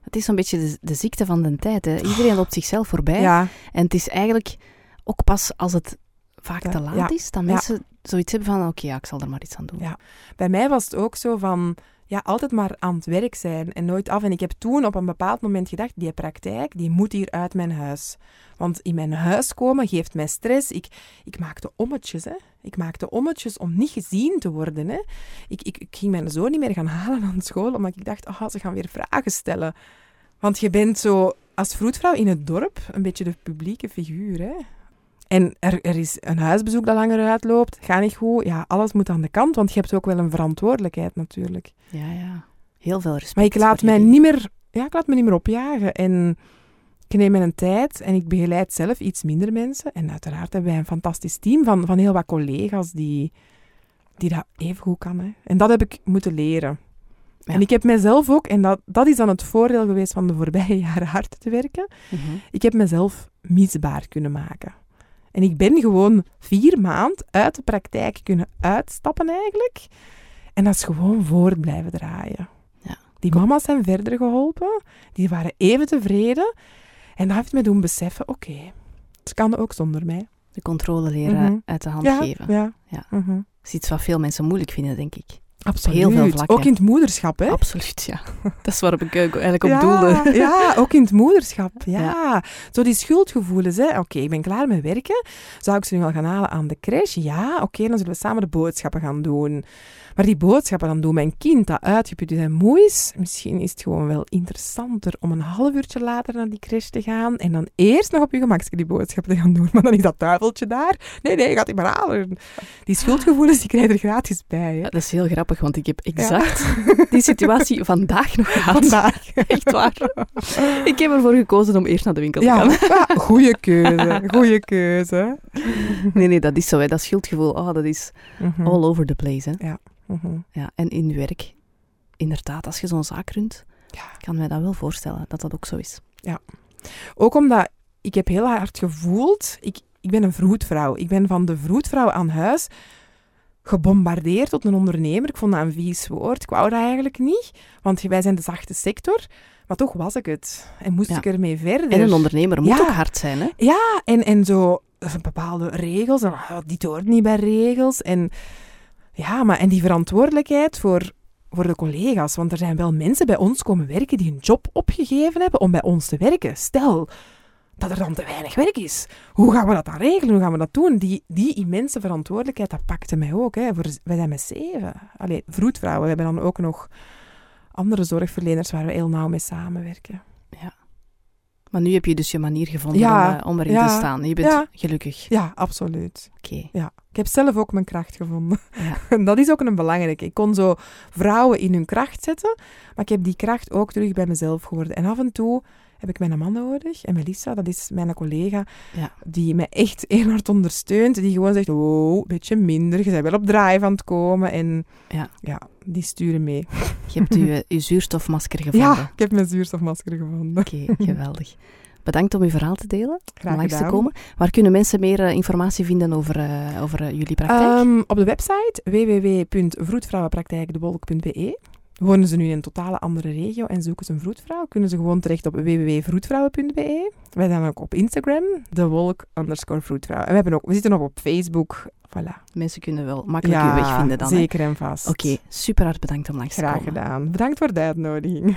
Het is zo'n beetje de, de ziekte van de tijd. Hè. Iedereen loopt zichzelf voorbij. Ja, En het is eigenlijk ook pas als het vaak te laat ja, is, dat ja. mensen zoiets hebben van, oké, ja, ik zal er maar iets aan doen. Ja. Bij mij was het ook zo van, ja, altijd maar aan het werk zijn en nooit af. En ik heb toen op een bepaald moment gedacht, die praktijk, die moet hier uit mijn huis. Want in mijn huis komen geeft mij stress. Ik, ik maakte ommetjes, hè. Ik maakte ommetjes om niet gezien te worden, hè. Ik, ik, ik ging mijn zoon niet meer gaan halen aan school, omdat ik dacht, oh, ze gaan weer vragen stellen. Want je bent zo, als vroedvrouw in het dorp, een beetje de publieke figuur, hè. En er, er is een huisbezoek dat langer uitloopt, gaat niet goed. Ja, alles moet aan de kant, want je hebt ook wel een verantwoordelijkheid natuurlijk. Ja, ja. Heel veel respect. Maar ik laat mij niet meer, ja, ik laat me niet meer opjagen. En ik neem mijn tijd en ik begeleid zelf iets minder mensen. En uiteraard hebben wij een fantastisch team van, van heel wat collega's die, die dat even goed kan. Hè. En dat heb ik moeten leren. Ja. En ik heb mezelf ook, en dat, dat is dan het voordeel geweest van de voorbije jaren hard te werken, Mhm. ik heb mezelf misbaar kunnen maken. En ik ben gewoon vier maanden uit de praktijk kunnen uitstappen eigenlijk. En dat is gewoon voort blijven draaien. Ja. Die mama's zijn verder geholpen. Die waren even tevreden. En dat heeft me doen beseffen, oké, het kan ook zonder mij. De controle leren Mhm. uit de hand ja, geven. ja. Ja. Mhm. Dat is iets wat veel mensen moeilijk vinden, denk ik. Absoluut. heel veel vlakken. Ook in het moederschap, hè? Absoluut, ja. Dat is waarop ik eh, eigenlijk op ja, doelde. Ja, ook in het moederschap. Ja. Ja. Zo die schuldgevoelens. hè. Oké, ik ben klaar met werken. Zou ik ze nu al gaan halen aan de crash? Ja, oké, dan zullen we samen de boodschappen gaan doen. Maar die boodschappen dan doen mijn kind dat uitgeput is en moe is. Misschien is het gewoon wel interessanter om een half uurtje later naar die crash te gaan en dan eerst nog op je gemakje die boodschappen te gaan doen. Maar dan is dat duiveltje daar. Nee, nee, gaat die maar halen. Die schuldgevoelens die krijg je er gratis bij. Hè. Ja, dat is heel grappig, want ik heb exact die situatie vandaag nog gehad. Vandaag. Echt waar. Ik heb ervoor gekozen om eerst naar de winkel te Ja, gaan. ja goede keuze. Goede keuze. Nee, nee, dat is zo. Hè. Dat schuldgevoel, oh, dat is Mhm. all over the place. Hè. Mhm. Ja, en in werk, inderdaad, als je zo'n zaak runt, Ja. kan mij dat wel voorstellen dat dat ook zo is. Ook omdat ik heb heel hard gevoeld, ik, ik ben een vroedvrouw. Ik ben van de vroedvrouw aan huis gebombardeerd tot een ondernemer. Ik vond dat een vies woord. Ik wou dat eigenlijk niet, want wij zijn de zachte sector. Maar toch was ik het. En moest Ja. ik ermee verder. En een ondernemer moet Ja. ook hard zijn, hè? Ja, en, en zo eh, bepaalde regels. En, dit hoort niet bij regels. En, ja, maar, en die verantwoordelijkheid voor, voor de collega's. Want er zijn wel mensen bij ons komen werken die een job opgegeven hebben om bij ons te werken. Stel dat er dan te weinig werk is. Hoe gaan we dat dan regelen? Hoe gaan we dat doen? Die, die immense verantwoordelijkheid, dat pakte mij ook. Hè. Voor, wij zijn met zeven. Allee, vroedvrouwen. We hebben dan ook nog andere zorgverleners waar we heel nauw mee samenwerken. Maar nu heb je dus je manier gevonden Ja, om, eh, om erin ja, te staan. Je bent ja. gelukkig. Ja, absoluut. Oké. Ja, ik heb zelf ook mijn kracht gevonden. En dat is ook een belangrijke. Ik kon zo vrouwen in hun kracht zetten, maar ik heb die kracht ook terug bij mezelf geworden. En af en toe heb ik mijn man nodig. En Melissa, dat is mijn collega, Ja. die mij echt heel hard ondersteunt. Die gewoon zegt, wow, een beetje minder, je bent wel op drive aan het komen. En Ja. ja die sturen mee. Je hebt je, je zuurstofmasker gevonden. Ja, ik heb mijn zuurstofmasker gevonden. Oké, geweldig. Bedankt om je verhaal te delen, Graag om langs te gedaan. komen. Waar kunnen mensen meer eh, informatie vinden over, eh, over eh, jullie praktijk? Ehm, op de website www.vroedvrouwenpraktijkdebolk.be Wonen ze nu in een totale andere regio en zoeken ze een vroedvrouw, kunnen ze gewoon terecht op www.vroedvrouwen.be. Wij zijn ook op Instagram, de wolk underscore vroedvrouw. En we, hebben ook, we zitten ook op Facebook. Voilà. Mensen kunnen wel makkelijk je weg vinden dan. hè? zeker en vast. Oké, super hard bedankt om langs te Graag komen. gedaan. Bedankt voor de uitnodiging.